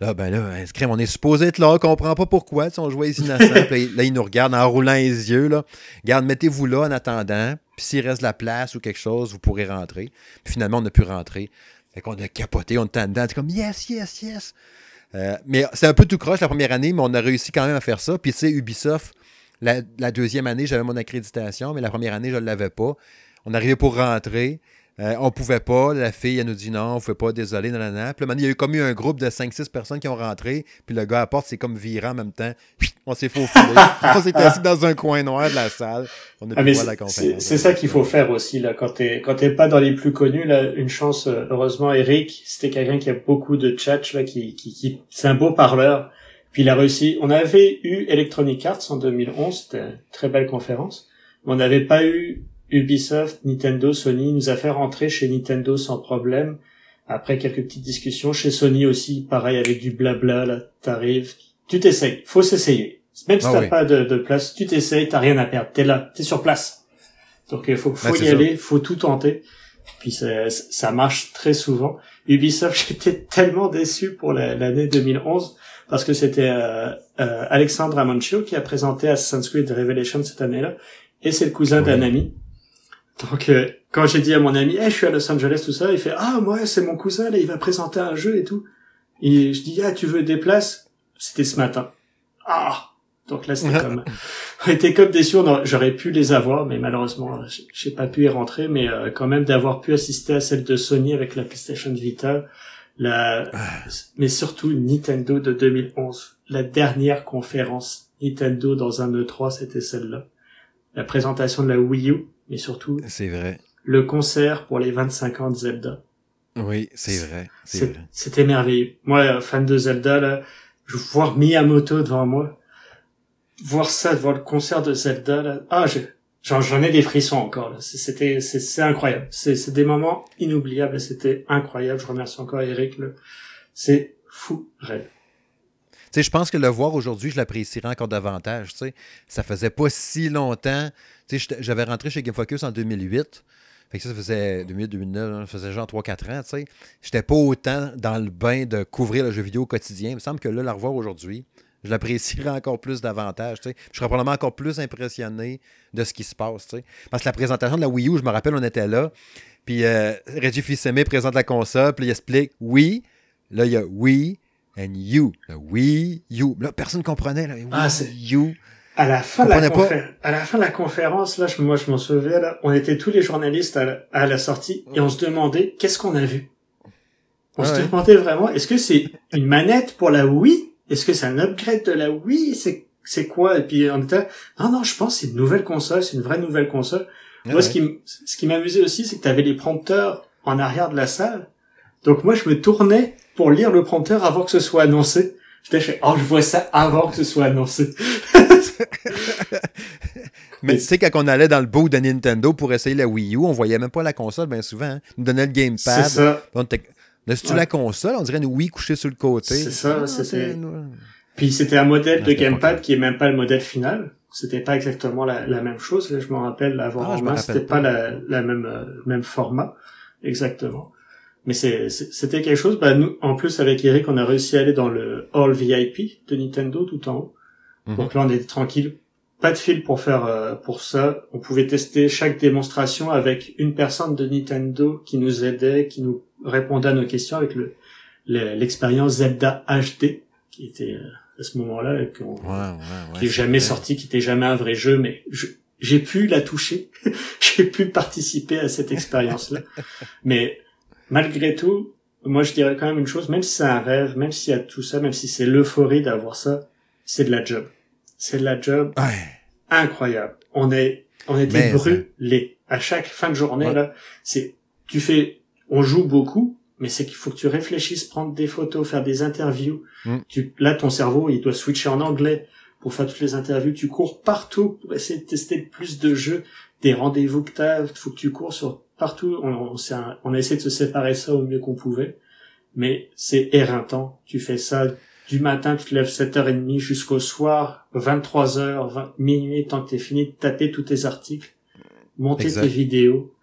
Là, ben là, on est supposé être là, on comprend pas pourquoi. Si on jouait ici innocent. puis là, il nous regarde en roulant les yeux. Là. Regarde, mettez-vous là en attendant. Puis s'il reste la place ou quelque chose, vous pourrez rentrer. Puis finalement, on a pu rentrer. Fait qu'on a capoté, on était dedans. C'est comme yes, yes, yes. Euh, mais c'est un peu tout croche la première année, mais on a réussi quand même à faire ça. Puis tu sais, Ubisoft, la, la deuxième année, j'avais mon accréditation, mais la première année, je ne l'avais pas. On arrivait pour rentrer. Euh, on pouvait pas. La fille, elle nous dit non, on ne pouvait pas, désolé, non, non, non. Puis il y a eu comme eu un groupe de 5-6 personnes qui ont rentré. Puis le gars à la porte, c'est comme virant en même temps. On s'est faufilé. on s'est assis dans un coin noir de la salle. On a ah, la conférence. C'est ça qu'il faut faire aussi, là. Quand quand t'es pas dans les plus connus, là, une chance, euh, heureusement, Eric, c'était quelqu'un qui a beaucoup de chat, là, qui, qui, qui c'est un beau parleur. Puis il a réussi. On avait eu Electronic Arts en 2011. C'était une très belle conférence. Mais on n'avait pas eu Ubisoft, Nintendo, Sony nous a fait rentrer chez Nintendo sans problème. Après quelques petites discussions, chez Sony aussi, pareil avec du blabla, là, t'arrives, tu t'essayes, faut s'essayer. Même si ah t'as pas de, place, tu t'essayes, t'as rien à perdre, t'es là, t'es sur place. Donc il faut, faut y aller, faut tout tenter. Puis ça, ça marche très souvent. Ubisoft, j'étais tellement déçu pour l'année 2011 parce que c'était euh, euh, Alexandre Amancio qui a présenté Assassin's Creed Revelation cette année-là et c'est le cousin d'un ami donc euh, quand j'ai dit à mon ami, hey, je suis à Los Angeles tout ça, il fait ah moi c'est mon cousin là, il va présenter un jeu et tout. Et je dis ah tu veux des places? C'était ce matin. Ah! Donc là c'était comme on était comme déçus, j'aurais pu les avoir mais malheureusement j'ai pas pu y rentrer. Mais euh, quand même d'avoir pu assister à celle de Sony avec la PlayStation Vita, la mais surtout Nintendo de 2011, la dernière conférence Nintendo dans un E3 c'était celle-là. La présentation de la Wii U mais surtout. C'est vrai. Le concert pour les 25 ans de Zelda. Oui, c'est vrai. C'était merveilleux. Moi, fan de Zelda, là, je voir Miyamoto devant moi, voir ça devant le concert de Zelda, là, ah, j'en ai des frissons encore. C'était, c'est incroyable. C'est des moments inoubliables. C'était incroyable. Je remercie encore Eric. C'est fou, rêve. Tu sais, je pense que le voir aujourd'hui, je l'apprécierais encore davantage. Tu sais, ça faisait pas si longtemps j'avais rentré chez Game Focus en 2008. Fait que ça, faisait 2008, 2009, ça faisait genre 3-4 ans, tu sais. J'étais pas autant dans le bain de couvrir le jeu vidéo au quotidien. Il me semble que là, la revoir aujourd'hui, je l'apprécierais encore plus davantage, tu sais. Je serais probablement encore plus impressionné de ce qui se passe, tu sais. Parce que la présentation de la Wii U, je me rappelle, on était là, puis euh, Reggie fils présente la console, puis il explique « Oui », là, il y a « Oui » and You. Le Wii U. Là, personne ne comprenait. Là, ah, c'est You à la fin de la à la fin de la conférence là je, moi je m'en souviens là on était tous les journalistes à la, sortie et on se demandait qu'est-ce qu'on a vu? On se demandait vraiment est-ce que c'est une manette pour la Wii? Est-ce que c'est un upgrade de la Wii? C'est c'est quoi? Et puis on était non non je pense c'est une nouvelle console c'est une vraie nouvelle console. Moi ce qui ce qui m'amusait aussi c'est que tu avais les prompteurs en arrière de la salle. Donc moi je me tournais pour lire le prompteur avant que ce soit annoncé. J'étais fait, oh, je vois ça avant que ce soit annoncé. Mais tu sais, quand on allait dans le bout de Nintendo pour essayer la Wii U, on voyait même pas la console bien souvent. Hein. On nous donnait le gamepad. C'est ça. Laisse-tu la console? On dirait une Wii couchée sur le côté. C'est ça, ah, c'était... Puis c'était un modèle de gamepad qui est même pas le modèle final. C'était pas exactement la, même chose. je me rappelle, avant ah, c'était pas, la, la même, euh, même format. Exactement. Mais c'était quelque chose. Bah, nous, en plus, avec Eric, on a réussi à aller dans le hall VIP de Nintendo tout en haut. Mhm. Donc là, on était tranquille. Pas de fil pour faire euh, pour ça. On pouvait tester chaque démonstration avec une personne de Nintendo qui nous aidait, qui nous répondait à nos questions avec le l'expérience Zelda HD qui était euh, à ce moment-là qui est jamais sorti, qui était jamais un vrai jeu, mais j'ai pu la toucher, j'ai pu participer à cette expérience-là. mais malgré tout, moi je dirais quand même une chose, même si c'est un rêve, même s'il y a tout ça, même si c'est l'euphorie d'avoir ça, c'est de la job. C'est la job incroyable. On est, on était brûlés. À chaque fin de journée, là, c'est, tu fais, on joue beaucoup, mais c'est qu'il faut que tu réfléchisses, prendre des photos, faire des interviews. Mm. Tu, là, ton cerveau, il doit switcher en anglais pour faire toutes les interviews. Tu cours partout pour essayer de tester plus de jeux, des rendez-vous que t'as, faut que tu cours sur partout, on, on, a essayé de se séparer ça au mieux qu'on pouvait. mais c'est éreintant. Tu fais ça du matin, tu te lèves 7h30 jusqu'au soir, 23h, 20, minuit, tant que t'es fini de taper tous tes articles, monter tes vidéos.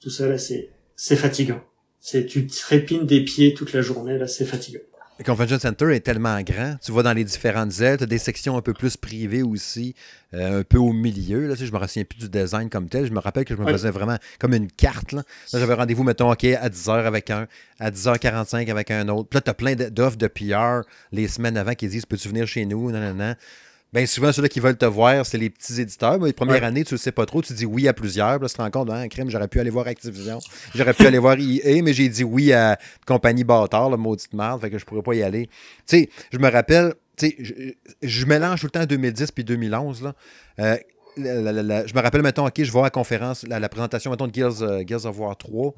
Tout ça, là, c'est, c'est fatigant. C'est, tu trépines des pieds toute la journée, là, c'est fatigant. Le Convention Center est tellement grand. Tu vas dans les différentes ailes, tu as des sections un peu plus privées aussi, euh, un peu au milieu. Là, tu sais, je me souviens plus du design comme tel. Je me rappelle que je me faisais vraiment comme une carte. Là, j'avais rendez-vous, mettons, OK, à 10h avec un, à 10h45 avec un autre. Puis là, tu as plein d'offres de PR les semaines avant qui disent Peux-tu venir chez nous non, non, non. Bien souvent, ceux-là qui veulent te voir, c'est les petits éditeurs. Les premières années, tu ne sais pas trop. Tu dis oui à plusieurs. Puis là, tu te rends compte, hein, crime, j'aurais pu aller voir Activision. J'aurais pu aller voir EA, mais j'ai dit oui à Compagnie Bâtard, la maudite merde. Fait que je pourrais pas y aller. Tu sais, je me rappelle, tu sais, je, je, mélange tout le temps 2010 puis 2011. Là. Euh, je me rappelle, mettons, OK, je vais à la conférence, la, présentation, mettons, de Gears, euh, of War 3.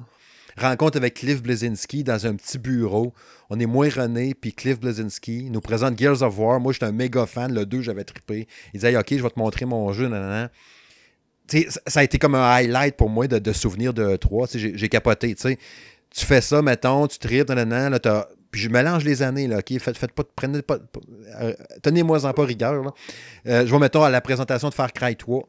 Rencontre avec Cliff Blazinski dans un petit bureau. On est moins René, puis Cliff Blazinski nous présente Gears of War. Moi, j'étais un méga fan. Le 2, j'avais trippé. Il disait OK, je vais te montrer mon jeu. ça a été comme un highlight pour moi de, de souvenir de 3. J'ai capoté. Tu fais ça, mettons, tu tripes, là, puis je mélange les années, là, OK? Faites, pas, prenez pas, euh, tenez-moi-en pas rigueur, euh, je vais, mettons, à la présentation de Far Cry 3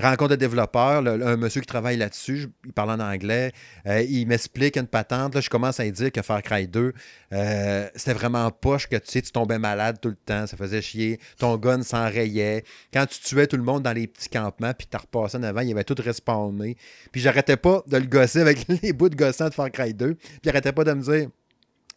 rencontre de développeurs, un monsieur qui travaille là-dessus, il parle en anglais, euh, il m'explique une patente, là, je commence à lui dire que Far Cry 2, euh, c'était vraiment poche que tu sais, tu tombais malade tout le temps, ça faisait chier, ton gun s'enrayait, quand tu tuais tout le monde dans les petits campements, puis tu repassé en avant, il avait tout respawné, puis j'arrêtais pas de le gosser avec les bouts de gossant de Far Cry 2, puis il arrêtait pas de me dire...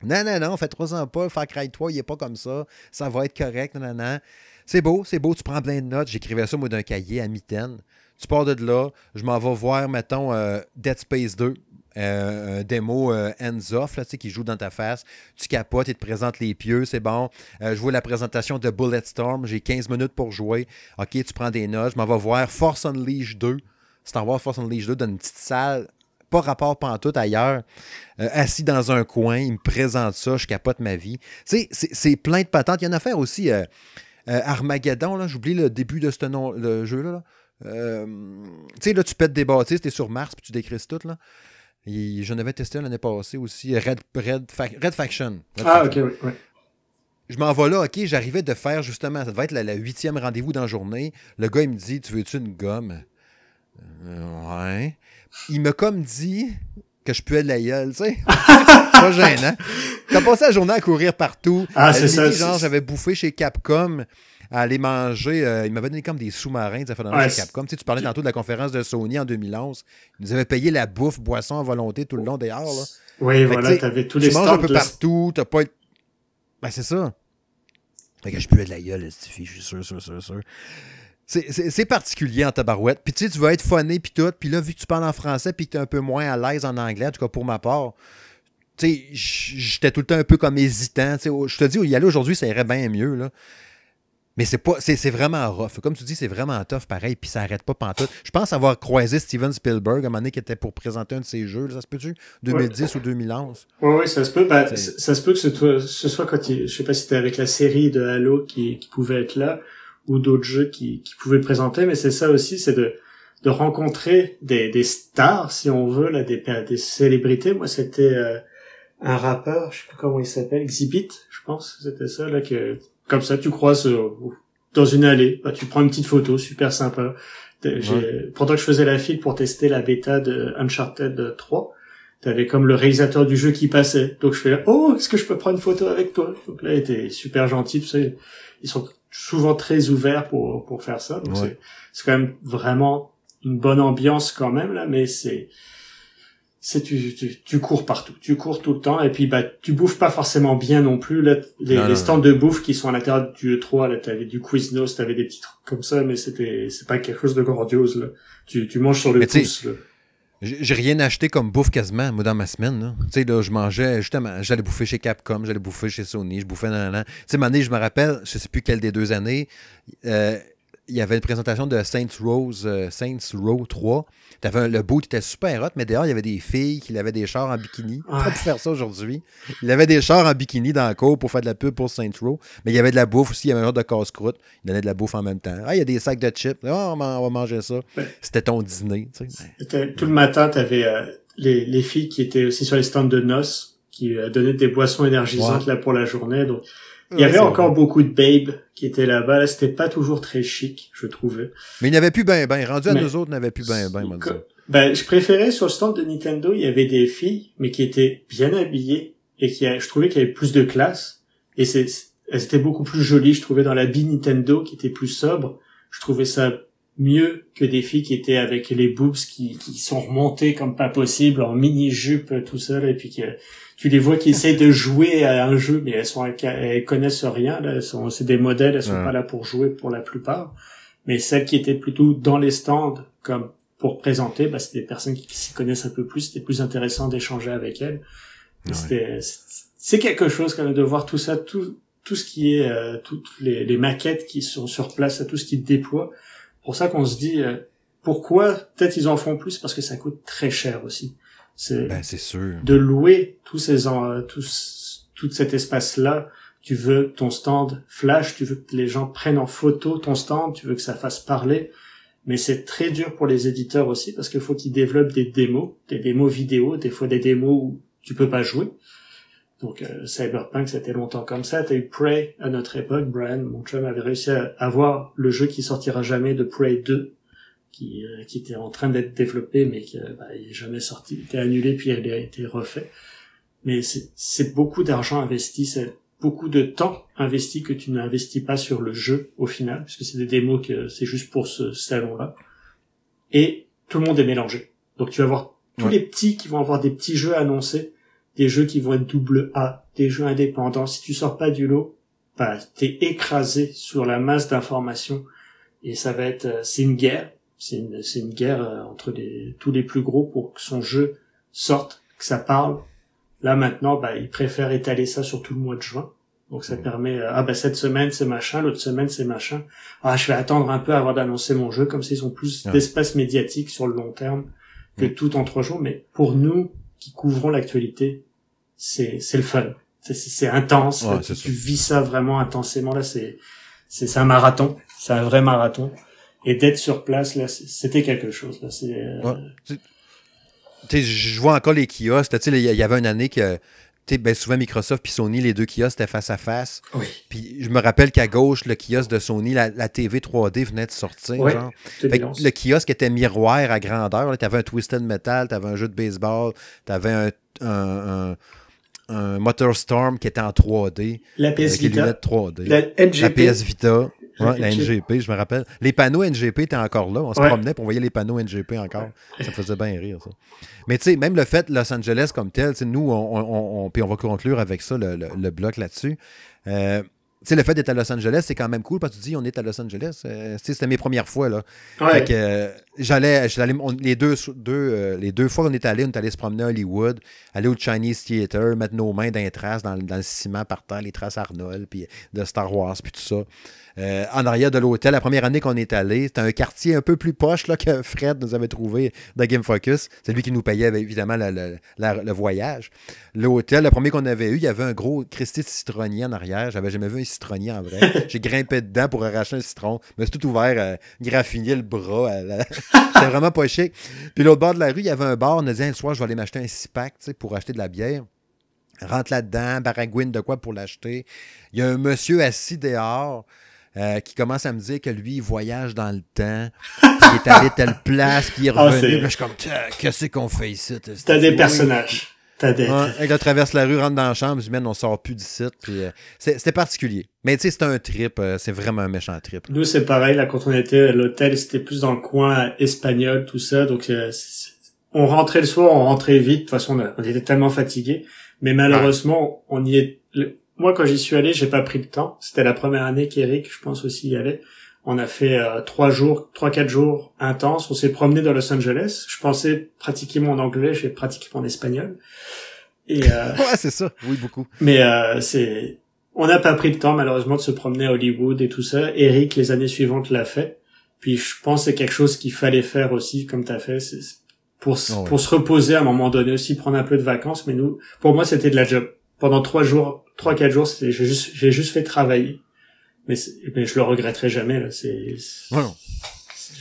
Non, non, non, fait trois ans pas, Far Cry 3, il est pas comme ça, ça va être correct, non, non, non. C'est beau, c'est beau, tu prends plein de notes. J'écrivais ça, moi, d'un cahier à mitaine. Tu pars de là, je m'en vais voir, mettons, euh, Dead Space 2. Euh, un démo euh, hands-off qui joue dans ta face. Tu capotes, il te présente les pieux, c'est bon. je vois la présentation de Bulletstorm, j'ai 15 minutes pour jouer. Ok, tu prends des notes, je m'en vais voir Force Unleashed 2. Star Wars Force Unleashed 2 dans une petite salle, pas rapport pantoute ailleurs, assis dans un coin, il me présente ça, je capote ma vie. C'est plein de patentes. Il y en a à faire aussi. Armageddon, là, j'oublie le début de ce nom, le jeu-là. là euh, tu sais, là, tu pètes des bâtisses, t'es sur Mars, puis tu décrises tout, là. J'en avais testé l'année passée aussi, Red, Red, Faction. ah, ok, oui. Je m'en vais là, ok, j'arrivais de faire justement, ça devait être la, huitième rendez-vous dans la journée. Le gars, il me dit Tu veux-tu une gomme? Euh, Ouais. Il m'a comme dit que je puais de la gueule, tu sais. pas gênant. T'as passé la journée à courir partout. Ah, c'est ça. Genre, j'avais bouffé chez Capcom à aller manger. Euh, il m'avait donné comme des sous-marins, ça fait dans Capcom. Tu, sais, tu parlais tantôt de la conférence de Sony en 2011. Ils nous avaient payé la bouffe, boisson à volonté tout le long. Là. Oui, voilà, t'avais tous les Tu manges un peu partout, t'as pas. Ben, c'est ça. Fait que je peux de la gueule, je suis sûr, sûr, sûr, sûr. C'est particulier en tabarouette. Puis tu sais, tu vas être phoné, puis tout. Puis là, vu que tu parles en français, puis que tu es un peu moins à l'aise en anglais, en tout cas pour ma part, tu sais, j'étais tout le temps un peu comme hésitant. Je te dis, y aller aujourd'hui, ça irait bien mieux. Là. Mais c'est pas c'est vraiment rough. Comme tu dis, c'est vraiment tough pareil, puis ça arrête pas pantoute. Je pense avoir croisé Steven Spielberg à un moment donné qui était pour présenter un de ses jeux. Ça se peut-tu? 2010 ou 2011 Oui, oui, ça se peut. Ben, ça se peut que ce, soit quand il, je sais pas si c'était avec la série de Halo qui, qui pouvait être là ou d'autres jeux qui, qui pouvaient présenter, mais c'est ça aussi, c'est de de rencontrer des, des stars, si on veut, là, des, des célébrités. Moi, c'était euh, un rappeur, je sais pas comment il s'appelle, Exhibit, je pense, c'était ça, là, que comme ça, tu croises euh, dans une allée, bah, tu prends une petite photo, super sympa. Pendant que je faisais la file pour tester la bêta de Uncharted 3, t'avais comme le réalisateur du jeu qui passait. Donc je fais là, oh, est-ce que je peux prendre une photo avec toi? Donc là, il était super gentil, tu sais. Ils sont souvent très ouverts pour pour faire ça. Donc c'est quand même vraiment une bonne ambiance quand même là, mais c'est c'est tu, tu, tu, cours partout, tu cours tout le temps et puis bah tu bouffes pas forcément bien non plus là, les, les stands de bouffe qui sont à l'intérieur du E3 là t'avais du Quiznos, t'avais des petits trucs comme ça mais c'était c'est pas quelque chose de grandiose là. Tu, tu manges sur le pouce là. J'ai rien acheté comme bouffe quasiment, moi, dans ma semaine. Tu sais, là, je mangeais, justement, j'allais bouffer chez Capcom, j'allais bouffer chez Sony, je bouffais dans Tu sais, année, je me rappelle, je sais plus quelle des deux années, euh, il y avait une présentation de Saints Rose, euh, Saints Row 3. Avais le boot était super hot, mais dehors, il y avait des filles qui avaient des chars en bikini. Pas pu faire ça aujourd'hui. Il avait des chars en bikini dans le cours pour faire de la pub pour Saints Row. Mais il y avait de la bouffe aussi, il y avait un genre de casse-croûte. Il donnait de la bouffe en même temps. Ah, il y a des sacs de chips. Ah, on va manger ça. C'était ton dîner. Tout le matin, tu avais euh, les, les filles qui étaient aussi sur les stands de noces qui donnait des boissons énergisantes là pour la journée. Donc il y Ouais, avait encore beaucoup de babes qui étaient là-bas. Là, c'était pas toujours très chic, je trouvais. Mais il n'y avait plus ben ben. Rendu à Mais- nous autres, il n'avait plus ben ben, moi. Ben, je préférais sur le stand de Nintendo, il y avait des filles, mais qui étaient bien habillées et qui, je trouvais qu'il y avait plus de classe. Et c'est, elles étaient beaucoup plus jolies, je trouvais, dans l'habit Nintendo qui était plus sobre. Je trouvais ça mieux que des filles qui étaient avec les boobs qui, qui sont remontées comme pas possible en mini-jupe tout seul et puis que tu les vois qui essayent de jouer à un jeu mais elles sont elles connaissent rien là elles sont c'est des modèles elles sont Ouais. pas là pour jouer pour la plupart mais celles qui étaient plutôt dans les stands comme pour présenter bah c'est des personnes qui s'y connaissent un peu plus c'était plus intéressant d'échanger avec elles Ouais. c'était c'est- c'est quelque chose quand même de voir tout ça tout tout ce qui est euh, toutes les, les maquettes qui sont sur place tout ce qui déploie pour ça qu'on se dit euh, pourquoi peut-être ils en font plus parce que ça coûte très cher aussi c'est Ben, c'est sûr. de louer tous ces en, euh, tous, tout cet espace là tu veux ton stand flash tu veux que les gens prennent en photo ton stand tu veux que ça fasse parler. Mais c'est très dur pour les éditeurs aussi parce qu'il faut qu'ils développent des démos des démos vidéo des fois des démos où tu peux pas jouer. Donc euh, Cyberpunk c'était longtemps comme ça. T'as eu Prey à notre époque. Brian mon chum avait réussi à avoir le jeu qui sortira jamais de Prey 2 qui, euh, qui était en train d'être développé mais qui euh, bah, jamais sorti était annulé puis il a été refait mais c'est beaucoup d'argent investi c'est beaucoup de temps investi que tu n'investis pas sur le jeu au final puisque c'est des démos que c'est juste pour ce salon là et tout le monde est mélangé. Donc tu vas voir tous Ouais. les petits qui vont avoir des petits jeux annoncés des jeux qui vont être double A des jeux indépendants. Si tu sors pas du lot bah t'es écrasé sur la masse d'informations et ça va être euh, c'est une guerre c'est une c'est une guerre euh, entre les, tous les plus gros pour que son jeu sorte que ça parle. Là maintenant bah ils préfèrent étaler ça sur tout le mois de juin. Donc ça Mhm. permet euh, ah bah cette semaine c'est machin l'autre semaine c'est machin. Ah je vais attendre un peu avant d'annoncer mon jeu comme s'ils ont plus Ouais. d'espace médiatique sur le long terme que Mhm. tout en trois jours. Mais pour nous qui couvrons l'actualité c'est c'est le fun. C'est c'est c'est intense. Ouais, c'est tu, tu vis ça vraiment intensément. Là c'est c'est c'est un marathon. C'est un vrai marathon et d'être sur place là c'était quelque chose là c'est euh, Ouais. Je vois encore les kiosques. là, Tu sais, il y il y avait une année que, ben, souvent Microsoft puis Sony, les deux kiosques étaient face à face. oui Puis je me rappelle qu'à gauche, le kiosque de Sony, la, la TV 3D venait de sortir. Genre. Fait que le kiosque était miroir à grandeur. Tu avais un Twisted Metal, tu avais un jeu de baseball, tu avais un, un, un, un Motor Storm qui était en 3D, la PS avec les Vita lunettes 3D. la PS Vita, ouais, la NGP. Je me rappelle. Les panneaux NGP étaient encore là. On se Ouais. promenait pour on voyait les panneaux NGP encore. Ça me faisait bien rire, ça. Mais tu sais, même le fait Los Angeles comme tel, nous, on, on, on- puis on va conclure avec ça, le, le- le bloc là-dessus. Euh, tu sais, le fait d'être à Los Angeles, c'est quand même cool parce que tu dis, on est à Los Angeles. Euh, tu sais, c'était mes premières fois, là. ouais. Fait que euh, j'allais, j'allais les deux, deux, euh, les deux fois qu'on est allé, on est allé se promener à Hollywood, aller au Chinese Theater, mettre nos mains dans les traces, dans, le- dans ciment par terre, les traces Arnold, puis de Star Wars, puis tout ça. Euh, en arrière de l'hôtel, la première année qu'on est allé, c'était un quartier un peu plus poche là, que Fred nous avait trouvé de Game Focus. C'est lui qui nous payait évidemment le, la- voyage. L'hôtel, le premier qu'on avait eu, il y avait un gros Christy de citronnier en arrière. J'avais jamais vu un citronnier en vrai. J'ai grimpé dedans pour arracher un citron. Mais c'est tout ouvert, euh, graffiner le bras. euh, là. C'était vraiment pas chic. Puis l'autre bord de la rue, il y avait un bar. On a dit, un soir, je vais aller m'acheter un six-pack pour acheter de la bière. Rentre là-dedans, baragouine de quoi pour l'acheter. Il y a un monsieur assis dehors. euh, qui commence à me dire que lui, il voyage dans le temps, il est allé telle place, puis il est Ah, revenu. là, je suis comme, qu'est-ce qu'on fait ici? t'as des Oui. personnages des Ouais, elle traverse la rue, rentre dans la chambre, je dis, man, on sort plus d'ici. Puis, euh, c'est- c'était particulier. Mais tu sais, c'est un trip. euh, c'est vraiment un méchant trip. Nous, c'est pareil, là, quand on était à l'hôtel, c'était plus dans le coin espagnol, tout ça, donc euh, on rentrait le soir, on rentrait vite, de toute façon, on, était tellement fatigués, mais malheureusement, on y est... Moi, quand j'y suis allé, j'ai pas pris le temps, c'était la première année qu'Eric, je pense aussi, y allait. On a fait euh, trois jours, trois, quatre jours intenses, on s'est promené dans Los Angeles, je pensais pratiquer mon anglais, j'ai pratiqué mon espagnol, et... Euh, Ouais, c'est ça. Oui, beaucoup. mais euh, c'est, on n'a pas pris le temps malheureusement de se promener à Hollywood et tout ça. Eric les années suivantes l'a fait. Puis je pense que c'est quelque chose qu'il fallait faire aussi, comme t'as fait, c'est pour Oh ouais. pour se reposer à un moment donné aussi, prendre un peu de vacances. Mais nous, pour moi, c'était de la job. Pendant trois jours, trois quatre jours, c'était j'ai juste j'ai juste fait travailler. Mais, je le regretterai jamais là. C'est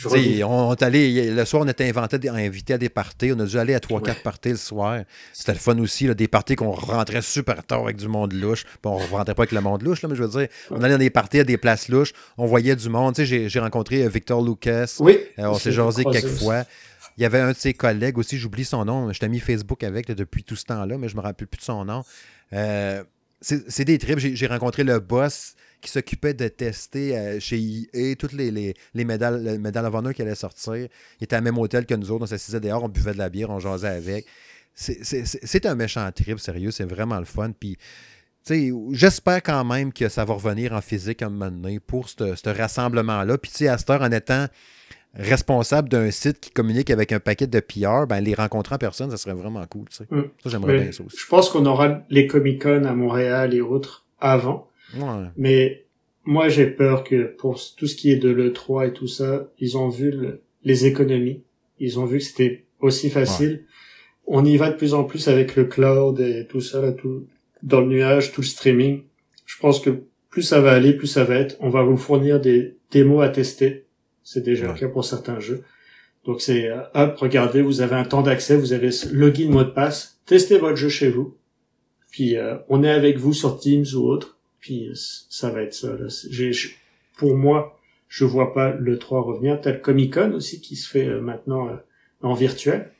Ouais, on, est allé, le soir, on était inventé, invité à des parties. On a dû aller à 3-4 parties le soir. C'était le fun aussi, là, des parties qu'on rentrait super tard avec du monde louche. Bon, on ne rentrait pas avec le monde louche, là, mais je veux dire, on allait dans des parties à des places louches. On voyait du monde. J'ai rencontré euh, Victor Lucas. Oui. Euh, on s'est jasé quelques fois. Il y avait un de ses collègues aussi, j'oublie son nom. Je t'ai mis Facebook avec depuis tout ce temps-là, mais je me rappelle plus de son nom. Euh, c'est des trips. J'ai rencontré le boss qui s'occupait de tester euh, chez EA toutes les, les, les médailles, les médailles of Honor qui allaient sortir. Il était à même hôtel que nous autres. On s'assisait dehors, on buvait de la bière, on jasait avec. C'est un méchant trip, sérieux. C'est vraiment le fun. Puis, j'espère quand même que ça va revenir en physique à un moment donné pour ce rassemblement-là. Puis, tu sais, à cette heure, en étant responsable d'un site qui communique avec un paquet de PR, ben, les rencontrer en personne, ça serait vraiment cool. Mm. Ça, j'aimerais bien ça aussi. Je pense qu'on aura les Comic-Con à Montréal et autres avant. Mais moi, j'ai peur que pour tout ce qui est de l'E3 et tout ça, ils ont vu les économies. Ils ont vu que c'était aussi facile. On y va de plus en plus avec le cloud et tout ça, là, tout, dans le nuage, tout le streaming. Je pense que plus ça va aller, plus ça va être. On va vous fournir des démos à tester. C'est déjà le cas pour certains jeux. Donc c'est, euh, hop, regardez, vous avez un temps d'accès, vous avez login mot de passe, testez votre jeu chez vous. Puis euh, on est avec vous sur Teams ou autre. Puis ça va être ça. Là. pour moi, je vois pas le 3 revenir. Tel Comic Con aussi qui se fait euh, maintenant euh, en virtuel,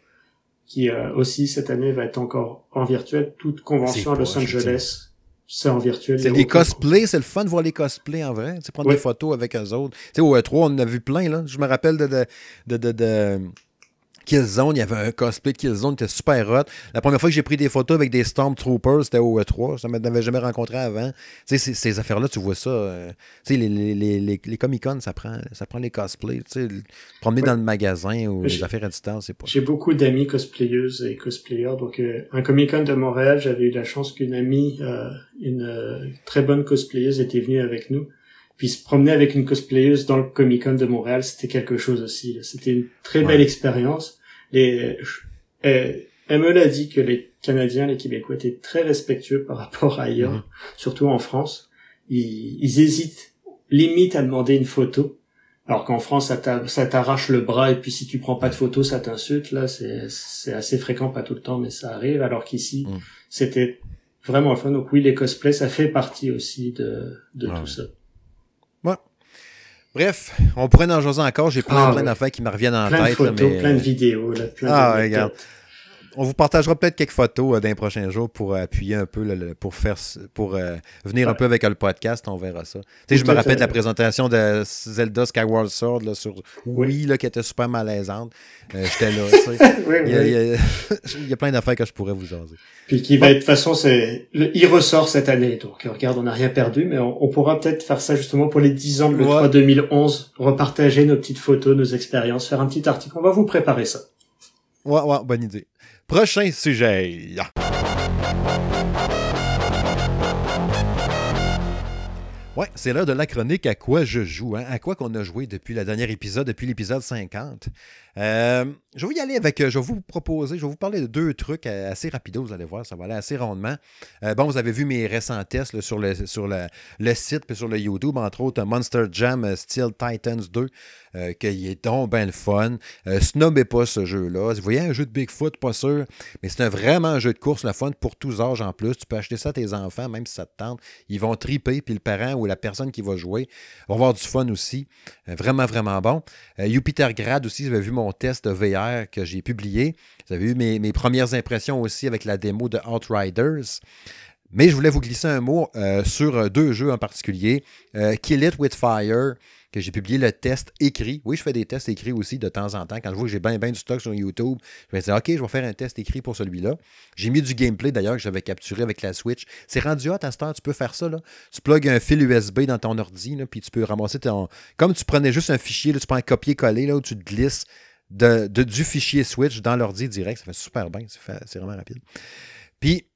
qui euh, aussi cette année va être encore en virtuel. Toute convention à Los Angeles, c'est en virtuel. C'est les cosplays, c'est le fun de voir les cosplays en vrai. Tu sais, prendre des photos avec eux autres. Tu sais, au E3, on en a vu plein, là. Je me rappelle de, de, de, de Killzone, il y avait un cosplay de Killzone qui était super hot. La première fois que j'ai pris des photos avec des Stormtroopers, c'était au E3. Je ne m'avais jamais rencontré avant. Tu sais, ces affaires-là, tu vois ça. Euh, tu sais, les, les, les, les Comic-Con, ça prend, ça prend les cosplays. Tu sais, promener dans le magasin ou les affaires à distance, c'est pas. J'ai beaucoup d'amis cosplayeuses et cosplayers. Donc, euh, un Comic-Con de Montréal, j'avais eu la chance qu'une amie, euh, une très bonne cosplayeuse, était venue avec nous. Puis se promener avec une cosplayeuse dans le Comic Con de Montréal, c'était quelque chose aussi. C'était une très belle expérience les, elle, me l'a dit que les Canadiens, les Québécois étaient très respectueux par rapport à ailleurs, mhm. surtout en France. Ils, ils, hésitent limite à demander une photo. Alors qu'en France, ça t'arrache le bras et puis si tu prends pas de photo, ça t'insulte. Là, c'est assez fréquent, pas tout le temps, mais ça arrive. Alors qu'ici, mhm. c'était vraiment fun. Donc oui, les cosplays, ça fait partie aussi de, de tout ça. Bref, on pourrait en jaser encore. J'ai plein, ah, plein d'affaires qui me reviennent en plein tête. De photos, Plein de vidéos. Là, plein ah, regarde on vous partagera peut-être quelques photos euh, d'un prochain jour pour euh, appuyer un peu, pour faire, pour euh, venir un peu avec le podcast. On verra ça. Tu sais, je me rappelle de la présentation de Zelda Skyward Sword là, sur Wii là, qui était super malaisante. J'étais là. il, y a, plein d'affaires que je pourrais vous jaser. Puis qui va être de toute façon, c'est il ressort cette année. Donc regarde, on n'a rien perdu, mais on, pourra peut-être faire ça justement pour les 10 ans de l'E3 2011, repartager nos petites photos, nos expériences, faire un petit article. On va vous préparer ça. Ouais, ouais, bonne idée. Prochain sujet. Ouais, c'est l'heure de la chronique à quoi je joue, hein? à quoi qu'on a joué depuis le dernier épisode, depuis l'épisode 50. Euh, je vais y aller avec, euh, je vais vous proposer, je vais vous parler de deux trucs euh, assez rapides, vous allez voir, ça va aller assez rondement. bon, vous avez vu mes récents tests sur, le, sur le, site et sur le YouTube, entre autres Monster Jam Steel Titans 2, qui est donc bien le fun. snobez pas ce jeu-là. Vous voyez un jeu de Bigfoot, pas sûr, mais c'est vraiment un jeu de course, le fun pour tous âges en plus. Tu peux acheter ça à tes enfants, même si ça te tente. Ils vont triper, puis le parent ou la personne qui va jouer va avoir du fun aussi. vraiment, vraiment bon. Jupiter Grad aussi, vous avez vu mon test de VR que j'ai publié. Vous avez eu mes, premières impressions aussi avec la démo de Outriders. Mais je voulais vous glisser un mot euh, sur euh, deux jeux en particulier. Euh, Kill It With Fire, que j'ai publié le test écrit. Oui, je fais des tests écrits aussi de temps en temps. Quand je vois que j'ai bien ben du stock sur YouTube, je vais dire, OK, je vais faire un test écrit pour celui-là. J'ai mis du gameplay d'ailleurs que j'avais capturé avec la Switch. C'est rendu hot à ce tu peux faire ça. Là. Tu plugues un fil USB dans ton ordi, puis tu peux ramasser ton. Comme tu prenais juste un fichier, tu prends un copier-coller, là, où tu te glisses de, du fichier Switch dans l'ordi direct. Ça fait super bien. C'est vraiment rapide. Puis,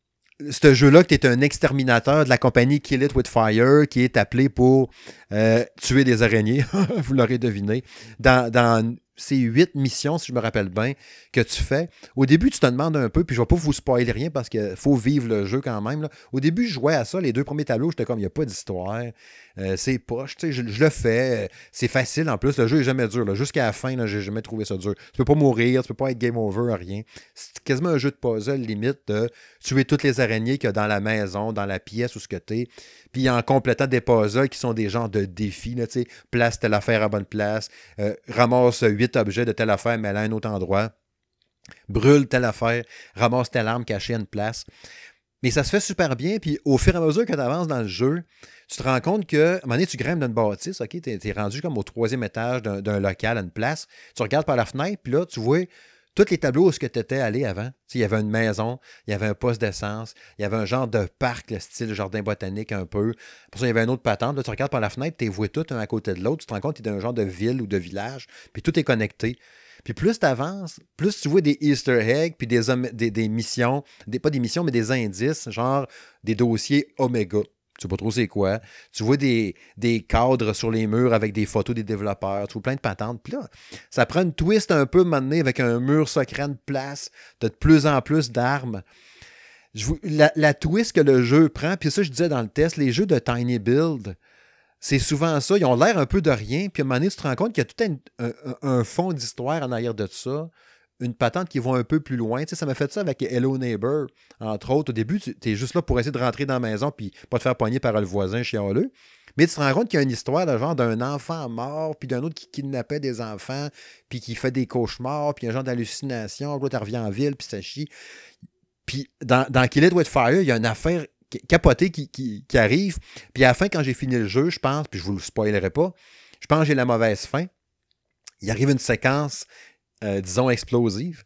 ce jeu-là, tu es un exterminateur de la compagnie Kill It With Fire qui est appelé pour euh, tuer des araignées, vous l'aurez deviné, dans, dans, ces huit missions, si je me rappelle bien, que tu fais. Au début, tu te demandes un peu, puis je ne vais pas vous spoiler rien parce qu'il faut vivre le jeu quand même. Au début, je jouais à ça, les deux premiers tableaux, j'étais comme, il n'y a pas d'histoire. Euh, c'est poche, je, je le fais. C'est facile en plus. Le jeu est jamais dur. Jusqu'à la fin, j'ai jamais trouvé ça dur. Tu peux pas mourir, tu peux pas être game over, rien. C'est quasiment un jeu de puzzle limite de tuer toutes les araignées qu'il y a dans la maison, dans la pièce ou ce que t'es. Puis en complétant des puzzles qui sont des genres de défis, là, place telle affaire à bonne place, euh, ramasse huit objets de telle affaire, mais à un autre endroit brûle telle affaire, ramasse telle arme cachée à une place. Mais ça se fait super bien, puis au fur et à mesure que tu avances dans le jeu, tu te rends compte que, à un moment donné, tu grimpes dans une bâtisse, OK? Tu es, rendu comme au troisième étage d'un local, à une place. Tu regardes par la fenêtre, puis là, tu vois tous les tableaux où tu étais allé avant. il y avait une maison, il y avait un poste d'essence, il y avait un genre de parc, le style jardin botanique un peu. Pour ça, il y avait un autre patente. Là, tu regardes par la fenêtre, tu les vois tous un à côté de l'autre. Tu te rends compte que tu un genre de ville ou de village, puis tout est connecté. Puis plus tu avances, plus tu vois des Easter eggs, puis des, des, missions, pas des missions, mais des indices, genre des dossiers Omega. Tu sais pas trop c'est quoi. Tu vois des, des, cadres sur les murs avec des photos des développeurs. Tu vois plein de patentes. Puis là, ça prend une twist un peu maintenant avec un mur secret de place. Tu de plus en plus d'armes. La, twist que le jeu prend, puis ça je disais dans le test, les jeux de Tiny Build, c'est souvent ça. Ils ont l'air un peu de rien, puis à un moment donné, tu te rends compte qu'il y a tout un, fond d'histoire en arrière de ça. Une patente qui va un peu plus loin. Tu sais, ça m'a fait ça avec Hello Neighbor, entre autres. Au début, tu es juste là pour essayer de rentrer dans la maison puis pas te faire poigner par le voisin chialeux. Mais tu te rends compte qu'il y a une histoire genre d'un enfant mort, puis d'un autre qui kidnappait des enfants, puis qui fait des cauchemars, puis un genre d'hallucination. L'autre, revient en ville, puis ça chie. Puis dans, dans Kill It With Fire, il y a une affaire capoté qui, qui, arrive. Puis à la fin, quand j'ai fini le jeu, je pense, puis je vous le spoilerai pas, je pense que j'ai la mauvaise fin. Il arrive une séquence, euh, disons, explosive.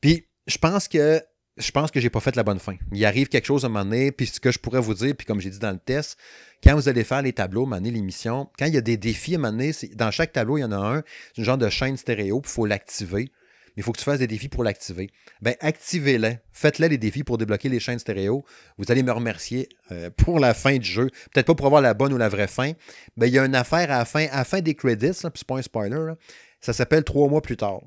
Puis je pense que je pense que j'ai pas fait la bonne fin. Il arrive quelque chose à un moment donné, puis ce que je pourrais vous dire, puis comme j'ai dit dans le test, quand vous allez faire les tableaux, à un moment l'émission, quand il y a des défis à un dans chaque tableau, il y en a un, c'est une genre de chaîne stéréo, puis il faut l'activer il faut que tu fasses des défis pour l'activer. Ben, activez-les. Faites-les les défis pour débloquer les chaînes stéréo. Vous allez me remercier euh, pour la fin du jeu. Peut-être pas pour avoir la bonne ou la vraie fin. Mais il y a une affaire à la fin, à fin des credits, puis c'est pas un spoiler. Ça s'appelle trois mois plus tard.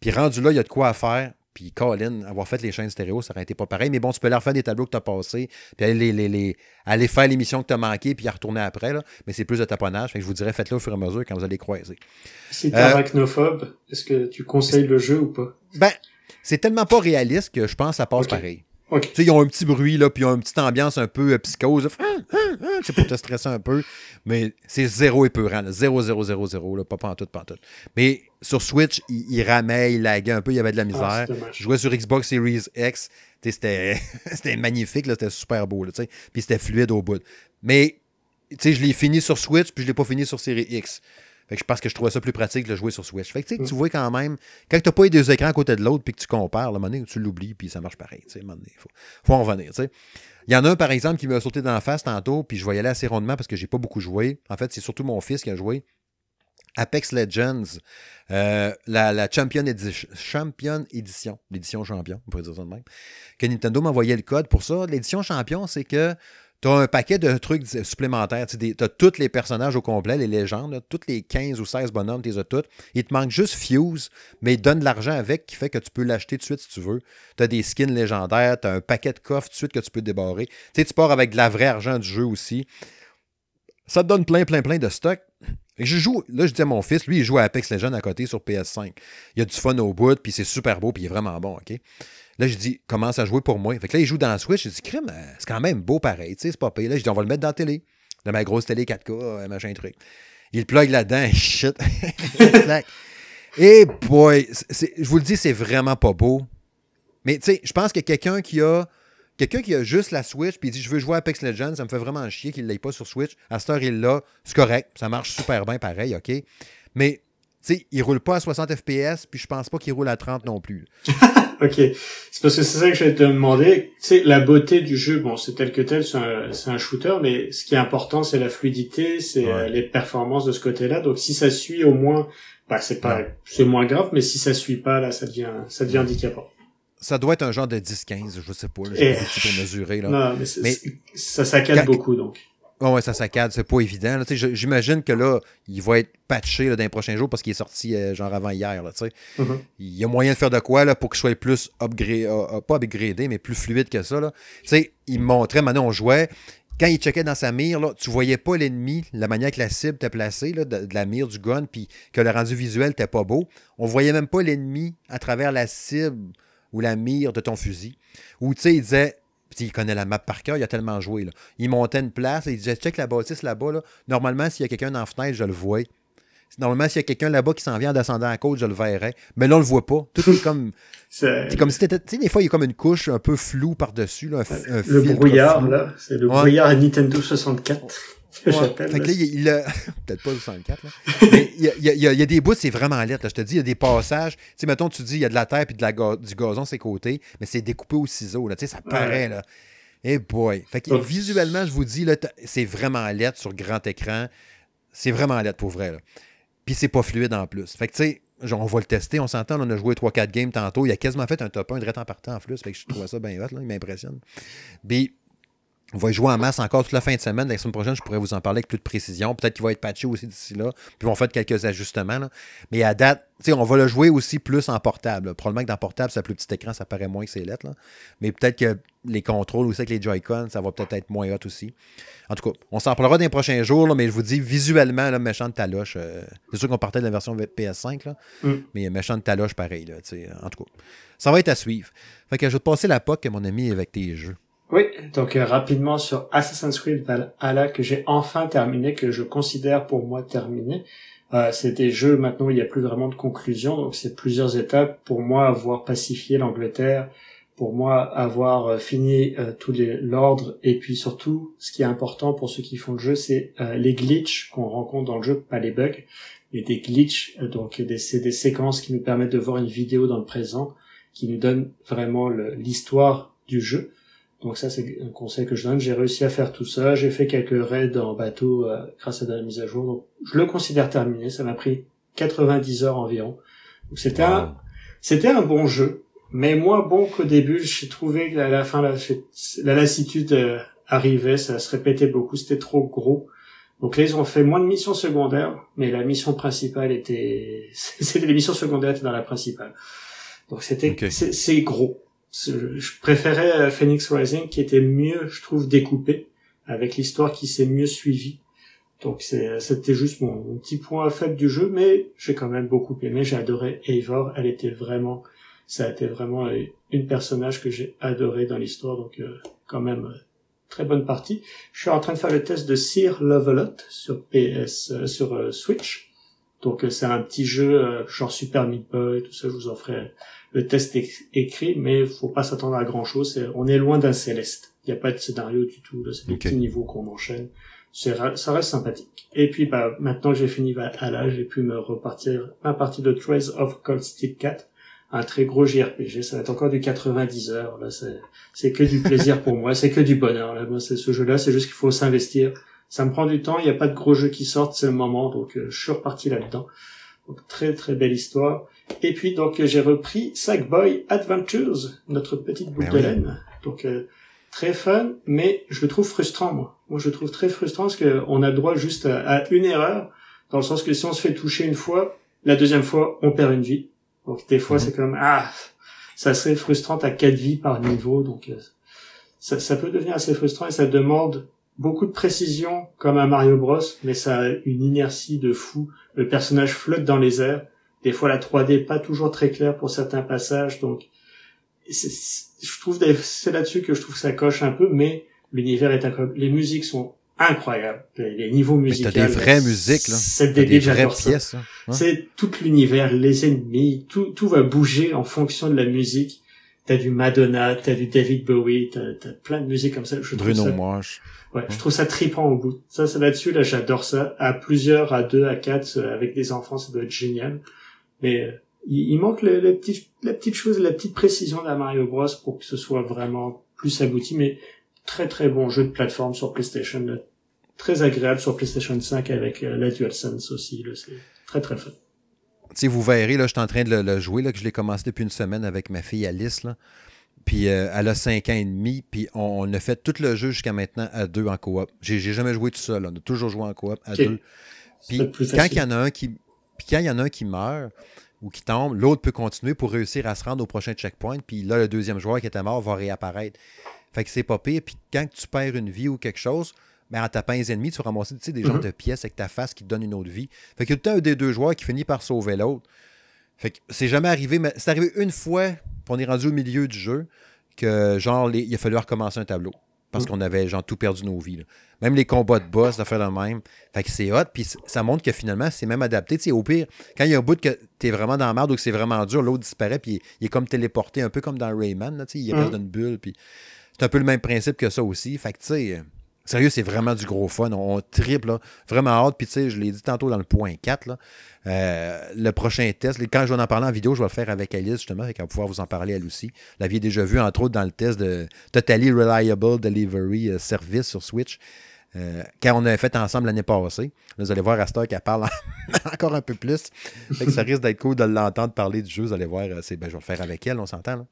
Puis rendu là, il y a de quoi faire. Puis Colin, avoir fait les chaînes stéréo, ça aurait été pas pareil. Mais bon, tu peux leur faire des tableaux que tu as passés, puis aller, les, les, aller faire l'émission que tu as manqué, puis y retourner après. Là. Mais c'est plus de taponnage. Fait que je vous dirais, faites-le au fur et à mesure quand vous allez croiser. Si tu es euh, arachnophobe, est-ce que tu conseilles le jeu ou pas? Ben, c'est tellement pas réaliste que je pense que ça passe pareil. Tu sais, ils ont un petit bruit, là, puis ils ont une petite ambiance un peu euh, psychose. C'est pour te stresser un peu. Mais c'est zéro épeurant. Zéro, zéro, zéro, zéro. Là, pas pantoute, pantoute. Mais sur Switch, il, il ramait, il laguait un peu, il y avait de la ah, misère. je jouais sur Xbox Series X. C'était magnifique, c'était super beau. Là, puis c'était fluide au bout. Mais je l'ai fini sur Switch, puis je l'ai pas fini sur Series X. Fait que parce que je trouvais ça plus pratique de jouer sur Switch. Fait que tu mm. vois quand même, quand tu n'as pas eu deux écrans à côté de l'autre puis que tu compares, un moment donné, tu l'oublies puis ça marche pareil. Il faut, faut en revenir. Il y en a un, par exemple, qui m'a sauté dans la face tantôt, puis je vais y aller assez rondement parce que j'ai pas beaucoup joué. En fait, c'est surtout mon fils qui a joué. Apex Legends, euh, la, Champion, Champion Edition, l'édition champion, on pourrait dire ça de même, que Nintendo m'envoyait le code pour ça. L'édition champion, c'est que tu as un paquet de trucs supplémentaires. Tu as tous les personnages au complet, les légendes, toutes les 15 ou 16 bonhommes, tu les toutes. Il te manque juste Fuse, mais il donne de l'argent avec qui fait que tu peux l'acheter tout de suite si tu veux. Tu as des skins légendaires, tu as un paquet de coffres tout de suite que tu peux débarrer. Tu sais, tu pars avec de la vraie argent du jeu aussi. Ça te donne plein, plein, plein de je joue, là, je dis à mon fils, lui, il joue à Apex Legends à côté sur PS5. Il y a du fun au bout, puis c'est super beau, puis il est vraiment bon, OK? Là, je dis, commence à jouer pour moi. Fait que là, il joue dans la Switch. Je dis, crime, euh, c'est quand même beau pareil, tu sais, c'est pas payé. Là, je dis, on va le mettre dans la télé, dans ma grosse télé 4K, euh, machin truc. Il plug là-dedans, shit. Et boy, je vous le dis, c'est vraiment pas beau. Mais tu sais, je pense que quelqu'un qui a quelqu'un qui a juste la Switch puis dit je veux jouer à Apex Legends, ça me fait vraiment chier qu'il ne l'ait pas sur Switch. À cette heure, il l'a, c'est correct, ça marche super bien pareil, OK? Mais tu sais, il roule pas à 60 FPS, puis je pense pas qu'il roule à 30 non plus. ok. C'est parce que c'est ça que je vais te demander. Tu sais, la beauté du jeu, bon, c'est tel que tel, c'est un, un, shooter, mais ce qui est important, c'est la fluidité, c'est euh, les performances de ce côté-là. Donc, si ça suit au moins, bah, c'est pas, c'est moins grave, mais si ça suit pas, là, ça devient, ça devient handicapant. Ça doit être un genre de 10-15, je sais pas, j'ai pour mesurer, là. Non, mais, mais ça saccade beaucoup, donc. Oh ouais, ça saccade, c'est pas évident. J'imagine que là, il va être patché là, dans les prochains jours parce qu'il est sorti euh, genre avant hier. Là, mm-hmm. Il y a moyen de faire de quoi là, pour qu'il soit plus upgrade, euh, euh, pas upgradé, mais plus fluide que ça. Là. sais il montrait, maintenant on jouait. quand il checkait dans sa mire, là, tu voyais pas l'ennemi, la manière que la cible était placée, là, de, la mire du gun, puis que le rendu visuel n'était pas beau. On voyait même pas l'ennemi à travers la cible ou la mire de ton fusil. Ou tu sais, il disait, il connaît la map par cœur, il a tellement joué. Là. Il montait une place et il disait check la bâtisse là-bas. Là. Normalement, s'il y a quelqu'un dans la fenêtre, je le vois. Normalement, s'il y a quelqu'un là-bas qui s'en vient en descendant à côte, je le verrais. Mais là, on le voit pas. Tout est comme. c'est comme si Tu sais, des fois, il y a comme une couche un peu floue par-dessus. le brouillard, là. C'est le brouillard à Nintendo 64. Ouais. Fait que là, il, a... Peut-être pas le 64, là. Mais il y, a, il, y a, des bouts, c'est vraiment lettre. Je te dis, il y a des passages. Tu sais, mettons, tu dis, il y a de la terre puis de la du gazon ses côtés, mais c'est découpé au ciseau, là. Tu sais, ça paraît, là. Eh boy. Fait que visuellement, je vous dis, là, c'est vraiment lettre sur grand écran. C'est vraiment lettre pour vrai, là. Puis c'est pas fluide en plus. Fait que, tu sais, on va le tester. On s'entend, on a joué 3-4 games tantôt. Il a quasiment fait un top 1 direct en partant en plus. Fait que je trouve ça bien hot, là. Il m'impressionne. Puis on va y jouer en masse encore toute la fin de semaine. La semaine prochaine, je pourrais vous en parler avec plus de précision. Peut-être qu'il va être patché aussi d'ici là. Puis on va faire quelques ajustements. Mais à date, on va le jouer aussi plus en portable. Probablement que dans portable, ça plus petit écran, ça paraît moins que c'est lettres. Mais peut-être que les contrôles aussi avec les Joy-Con, ça va peut-être être moins hot aussi. En tout cas, on s'en parlera dans les prochains jours, mais je vous dis visuellement, là, méchant de taloche. Euh, c'est sûr qu'on partait de la version PS5, là, mm. mais méchant de taloche pareil. Là, en tout cas, ça va être à suivre. Fait que je vais te passer la POC, mon ami, avec tes jeux. Oui, donc euh, rapidement sur Assassin's Creed Valhalla que j'ai enfin terminé, que je considère pour moi terminé. Euh, c'est des jeux maintenant il n'y a plus vraiment de conclusion, donc c'est plusieurs étapes. Pour moi avoir pacifié l'Angleterre, pour moi avoir euh, fini euh, tout l'ordre. Et puis surtout ce qui est important pour ceux qui font le jeu c'est les glitches qu'on rencontre dans le jeu, pas les bugs, mais des glitches, donc c'est des séquences qui nous permettent de voir une vidéo dans le présent, qui nous donnent vraiment l'histoire du jeu. Donc ça, c'est un conseil que je donne. J'ai réussi à faire tout ça. J'ai fait quelques raids en bateau euh, grâce à la mise à jour. Donc je le considère terminé. Ça m'a pris 90 heures environ. Donc c'était un, c'était un bon jeu. Mais moins bon qu'au début. J'ai trouvé qu'à la fin, la, la lassitude euh, arrivait. Ça se répétait beaucoup. C'était trop gros. Donc là, ils ont fait moins de missions secondaires, mais la mission principale était, c'était les missions secondaires étaient dans la principale. Donc c'était, c'est gros je préférais euh, Phoenix Rising qui était mieux, je trouve, découpé, avec l'histoire qui s'est mieux suivie. Donc c'était juste mon, petit point faible du jeu, mais j'ai quand même beaucoup aimé. J'ai adoré Eivor. Elle était vraiment, ça a été vraiment euh, une personnage que j'ai adoré dans l'histoire. Donc euh, quand même très bonne partie. Je suis en train de faire le test de Sir Lovelot sur PS, sur Switch. Donc c'est un petit jeu genre Super Meat Boy, tout ça. Je vous en ferai le test est écrit, mais faut pas s'attendre à grand chose. on est loin d'un céleste. Il n'y a pas de scénario du tout. C'est des petits niveaux qu'on enchaîne. Ça reste sympathique. Et puis, bah, maintenant que j'ai fini Valhalla, j'ai pu me repartir ma partie de Trace of Cold Steel 4. Un très gros JRPG. Ça va être encore du 90 heures. Là, c'est que du plaisir pour moi. C'est que du bonheur. Là, moi, c'est ce jeu-là. C'est juste qu'il faut s'investir. Ça me prend du temps. Il n'y a pas de gros jeux qui sortent. C'est le moment. Donc, euh, je suis reparti là-dedans. Donc, très, très belle histoire. Et puis donc j'ai repris Sackboy Adventures, notre petite boucle ben de laine. Donc euh, très fun, mais je le trouve frustrant moi. Moi je le trouve très frustrant parce qu'on a le droit juste à, une erreur, dans le sens que si on se fait toucher une fois, la deuxième fois on perd une vie. Donc des fois mhm. c'est comme ah ça serait frustrant à quatre vies par niveau, donc euh, ça, ça peut devenir assez frustrant et ça demande beaucoup de précision comme un Mario Bros, mais ça a une inertie de fou. Le personnage flotte dans les airs des fois, la 3D est pas toujours très claire pour certains passages, donc je trouve c'est là-dessus que je trouve que ça coche un peu, mais l'univers est incroyable. Les musiques sont incroyables. Les, niveaux musicaux. T'as des vraies musiques, là. C'est des, vraies pièces. Hein. C'est tout l'univers, les ennemis, tout, tout va bouger en fonction de la musique. T'as du Madonna, t'as du David Bowie, t'as as plein de musiques comme ça. Je Bruno ça, Mars. Ouais, je trouve ça tripant au bout. Ça, c'est là-dessus, là, j'adore ça. À plusieurs, à deux, à quatre, euh, avec des enfants, ça doit être génial. Mais euh, il, manque le, le petit, la petite chose, la petite précision d'un Mario Bros pour que ce soit vraiment plus abouti. Mais très très bon jeu de plateforme sur PlayStation. Très agréable sur PlayStation 5 avec euh, la DualSense aussi. C'est très très fun. Si vous verrez, là, je suis en train de le, jouer, là, que je l'ai commencé depuis une semaine avec ma fille Alice. Là. Puis euh, elle a 5 ans et demi, puis on, a fait tout le jeu jusqu'à maintenant à deux en coop. J'ai jamais joué tout seul, on a toujours joué en coop à deux. Puis quand il y en a un qui puis quand il y en a un qui meurt ou qui tombe, l'autre peut continuer pour réussir à se rendre au prochain checkpoint. Puis là, le deuxième joueur qui était mort va réapparaître. Fait que c'est pas pire. Puis quand tu perds une vie ou quelque chose, ben, en tapant les ennemis, tu vas ramasser des genres Mhm. de pièces avec ta face qui te donne une autre vie. Fait qu'il y a tout le temps un des deux joueurs qui finit par sauver l'autre. Fait que c'est jamais arrivé, mais c'est arrivé une fois, puis on est rendu au milieu du jeu, que genre, les- il a fallu recommencer un tableau. Parce Mhm. qu'on avait genre tout perdu nos vies. là. Même les combats de boss, ça fait le même. Fait que c'est hot, puis ça montre que finalement, c'est même adapté. Tu sais, au pire, quand il y a un bout que t'es vraiment dans la merde ou que c'est vraiment dur, l'autre disparaît, puis il, est comme téléporté, un peu comme dans Rayman, là, tu sais, il reste Mhm. dans une bulle, puis c'est un peu le même principe que ça aussi. Fait que, tu sais, sérieux, c'est vraiment du gros fun. On, triple, vraiment hâte. Puis, tu sais, je l'ai dit tantôt dans le point 4, là, euh, le prochain test, quand je vais en parler en vidéo, je vais le faire avec Alice, justement, et qu'elle va pouvoir vous en parler elle aussi. Vous l'aviez déjà vu, entre autres, dans le test de Totally Reliable Delivery euh, Service sur Switch. euh, on avait fait ensemble l'année passée. Vous allez voir Astor qui parle encore un peu plus. Ça risque d'être cool de l'entendre parler du jeu. Vous allez voir, euh, ben, je vais le faire avec elle, on s'entend.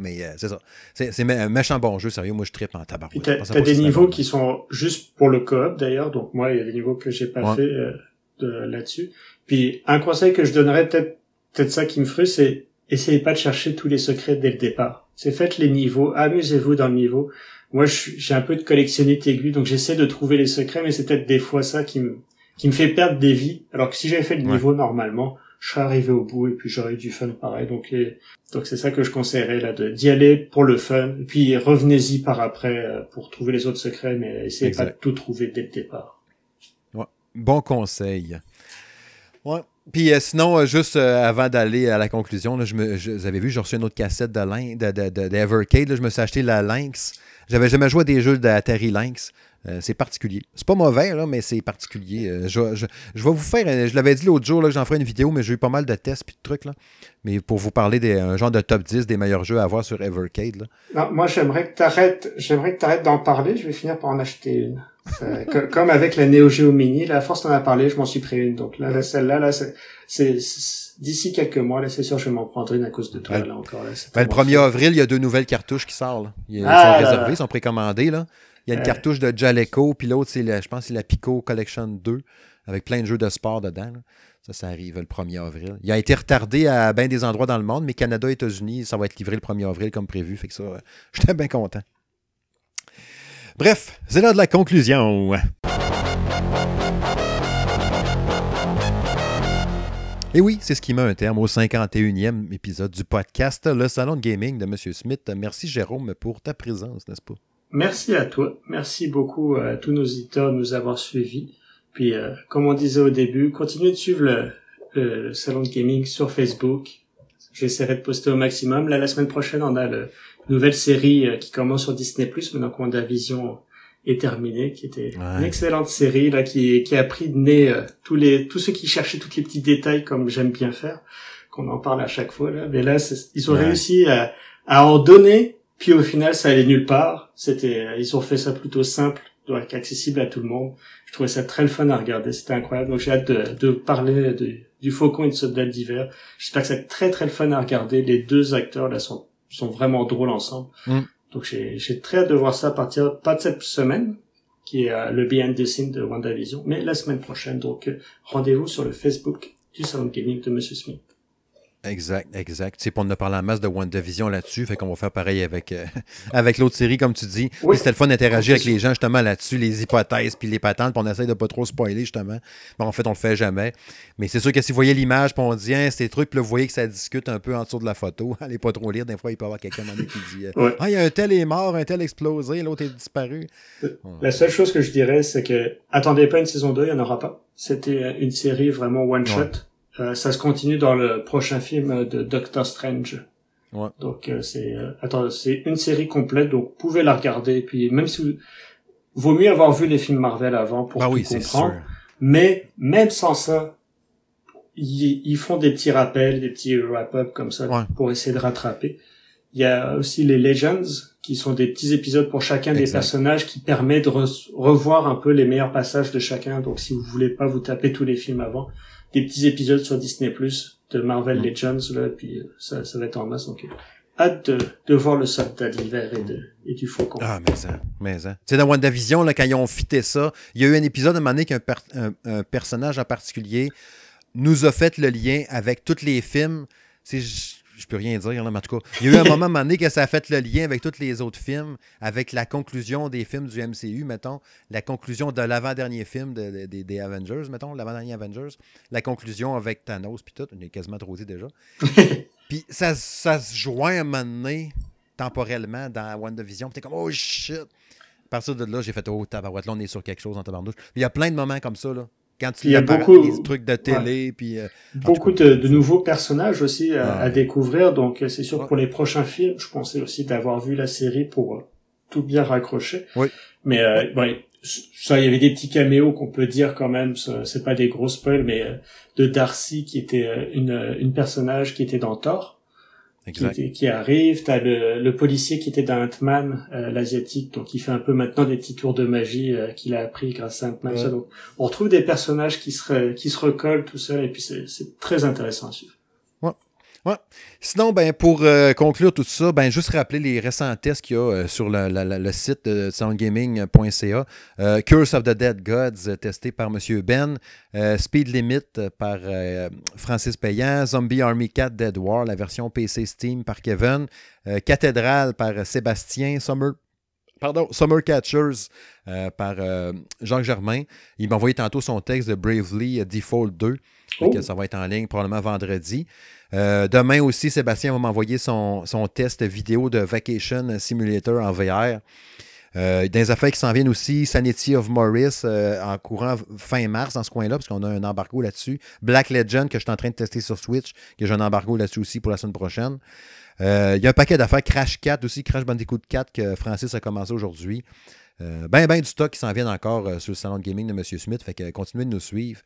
Mais euh, c'est ça. C'est, un méchant bon jeu, sérieux. Moi, je tripe en tabac. Puis t'as, des niveaux qui sont juste pour le coop d'ailleurs. Donc moi, il y a des niveaux que j'ai pas Ouais. fait euh, de, là-dessus. Puis un conseil que je donnerais peut-être, peut-être ça qui me frustre, c'est essayez pas de chercher tous les secrets dès le départ. C'est faites les niveaux, amusez-vous dans le niveau. Moi, j'ai un peu de collectionnite aiguë, donc j'essaie de trouver les secrets, mais c'est peut-être des fois ça qui me qui me fait perdre des vies. Alors que si j'avais fait le Ouais. niveau normalement, je serais arrivé au bout et puis j'aurais eu du fun pareil. Donc donc c'est ça que je conseillerais là, d'y aller pour le fun. Et puis revenez-y par après euh, pour trouver les autres secrets, mais essayez pas Exact. de tout trouver dès le départ. Bon conseil. Ouais. Puis euh, sinon, euh, juste euh, avant d'aller à la conclusion, là, je me, je- vous avez vu, j'ai reçu une autre cassette de, Lyn- de, de, d'Evercade, je me suis acheté la Lynx. J'avais jamais joué à des jeux d'Atari Lynx. Euh, c'est particulier. C'est pas mauvais, là, mais c'est particulier. Euh, je, je- je vais vous faire, euh, je l'avais dit l'autre jour là, j'en ferai une vidéo, mais j'ai eu pas mal de tests et de trucs. Là. Mais pour vous parler d'un genre de top 10 des meilleurs jeux à avoir sur Evercade. Là. Non, moi j'aimerais que t'arrêtes, j'aimerais que t'arrêtes d'en parler. Je vais finir par en acheter une. Comme avec la Neo Geo Mini, à force d'en a parlé, je m'en suis pris une. Donc là, là celle-là, là, c'est, d'ici quelques mois, là, c'est sûr, je vais m'en prendre une à cause de toi, Ouais. là encore. Là, Ben, le tellement 1er avril, il y a deux nouvelles cartouches qui sortent. là. Ils, Ah, sont là, réservées, ils sont précommandées. Là. Il y a une Ouais. cartouche de Jaleco, puis l'autre, c'est la- je pense c'est la Pico Collection 2, avec plein de jeux de sport dedans. là. Ça, ça arrive le 1er avril. Il a été retardé à bien des endroits dans le monde, mais Canada et États-Unis, ça va être livré le 1er avril comme prévu. Fait que ça, euh, j'étais bien content. Bref, c'est l'heure de la conclusion. Et oui, c'est ce qui met un terme au 51e épisode du podcast Le Salon de Gaming de M. Smith. Merci Jérôme pour ta présence, n'est-ce pas? Merci à toi. Merci beaucoup à tous nos auditeurs de nous avoir suivis. Puis, euh, comme on disait au début, continuez de suivre le, le- le salon de gaming sur Facebook. J'essaierai de poster au maximum. Là, la semaine prochaine, on a la nouvelle série euh, qui commence sur Disney+, maintenant que WandaVision est terminée, qui était Ouais. une excellente série, là, qui, qui a pris de nez euh, tous les, tous ceux qui cherchaient tous les petits détails, comme j'aime bien faire, qu'on en parle à chaque fois, là. Mais là, ils ont Ouais. réussi à, à en donner puis au final, ça allait nulle part. C'était, euh, ils ont fait ça plutôt simple, donc accessible à tout le monde. Je trouvais ça très le fun à regarder. C'était incroyable. Donc j'ai hâte de, de parler de- du Faucon et de Soldat d'hiver. J'espère que c'est très très le fun à regarder. Les deux acteurs là sont sont vraiment drôles ensemble. Mm. Donc j'ai j'ai très hâte de voir ça à partir pas de cette semaine qui est euh, le behind the scene de WandaVision, mais la semaine prochaine. Donc euh, rendez-vous sur le Facebook du Salon de Gaming de Monsieur Smith. Exact, exact. Tu sais, on a parlé en masse de WandaVision là-dessus, fait qu'on va faire pareil avec, euh, avec l'autre série, comme tu dis. Oui. C'était le fun d'interagir avec les gens justement là-dessus, les hypothèses, puis les patentes, puis on essaye de pas trop spoiler justement. Bon, en fait, on le fait jamais. Mais c'est sûr que si vous voyez l'image, puis on dit, hein, des trucs, puis là, vous voyez que ça discute un peu en dessous de la photo. Allez pas trop lire, des fois, il peut y avoir quelqu'un qui dit, euh, ah, il y a un tel est mort, un tel explosé, l'autre est disparu. La seule chose que je dirais, c'est que attendez pas une saison 2, il y en aura pas. C'était euh, une série vraiment one shot. Ouais. Euh, ça se continue dans le prochain film de Doctor Strange. Ouais. Donc euh, c'est euh, attends, c'est une série complète, donc vous pouvez la regarder. Puis même si vous vaut mieux avoir vu les films Marvel avant pour Bah tout oui, comprendre. Mais même sans ça, ils, ils font des petits rappels, des petits wrap-up comme ça Ouais. pour essayer de rattraper. Il y a aussi les Legends, qui sont des petits épisodes pour chacun des personnages qui permet de re- revoir un peu les meilleurs passages de chacun. Donc si vous voulez pas vous taper tous les films avant, des petits épisodes sur Disney Plus de Marvel Mm. Legends là, puis euh, ça, ça va être en masse. Donc euh, hâte de, de voir le soldat d'hiver et, de, et du faucon. Ah, mais ça, mais ça. Tu sais, dans WandaVision, là, quand ils ont fité ça, il y a eu un épisode à un moment donné qu'un per- un, un personnage en particulier nous a fait le lien avec tous les films. C'est, je peux rien dire, là, mais en tout cas, il y a eu un moment, donné que ça a fait le lien avec tous les autres films, avec la conclusion des films du MCU, mettons, la conclusion de l'avant-dernier film des Avengers, mettons, l'avant-dernier Avengers, la conclusion avec Thanos, puis tout, on est quasiment trop dit déjà. puis ça, ça se joint un moment donné, temporellement, dans WandaVision, puis t'es comme, oh shit! À partir de là, j'ai fait, oh tabarouette, là, on est sur quelque chose en tabarnouche. Il y a plein de moments comme ça, là. Quand il y a beaucoup des trucs de télé, puis euh, beaucoup de, nouveaux personnages aussi à, découvrir. Donc c'est sûr pour les prochains films, je pensais aussi d'avoir vu la série pour euh, tout bien raccrocher. Oui. Mais euh, ça, il y avait des petits caméos qu'on peut dire quand même. C'est pas des gros spoils, mais euh, de Darcy qui était une une personnage qui était dans Thor qui, qui, arrive. T'as le, le policier qui était dans Ant-Man, euh, l'asiatique, donc il fait un peu maintenant des petits tours de magie euh, qu'il a appris grâce à Ant-Man. on retrouve des personnages qui se qui se recollent tout seul et puis c'est très intéressant à suivre. Ouais. Sinon, ben, pour euh, conclure tout ça, ben, juste rappeler les récents tests qu'il y a euh, sur le, site de soundgaming.ca. Euh, Curse of the Dead Gods, testé par M. Ben. Speed Limit par Francis Payan. Zombie Army 4 Dead War, la version PC Steam par Kevin. Cathédrale par Sébastien. Summer pardon, Summer Catchers par Jacques Germain. Il m'a envoyé tantôt son texte de Bravely Default 2. Oh. ça va être en ligne probablement vendredi. Euh, demain aussi, Sébastien va m'envoyer son, test vidéo de Vacation Simulator en VR. Euh, les affaires qui s'en viennent aussi, Sanity of Morris euh, en courant fin mars dans ce coin-là, parce qu'on a un embargo là-dessus. Black Legend que je suis en train de tester sur Switch, que j'ai un embargo là-dessus aussi pour la semaine prochaine. Il y a un paquet d'affaires. Crash 4 aussi, Crash Bandicoot 4 que Francis a commencé aujourd'hui. Ben, ben du stock qui s'en vient encore sur le salon de gaming de M. Smith. Fait que continuez de nous suivre.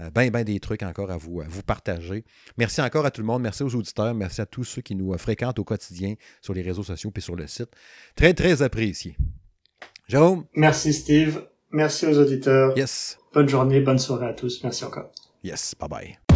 Euh, ben, ben des trucs encore à vous, vous partager. Merci encore à tout le monde. Merci aux auditeurs. Merci à tous ceux qui nous euh, fréquentent au quotidien sur les réseaux sociaux et sur le site. Très, très apprécié. Jérôme? Merci, Steve. Merci aux auditeurs. Yes. Bonne journée, bonne soirée à tous. Merci encore. Yes. Bye bye.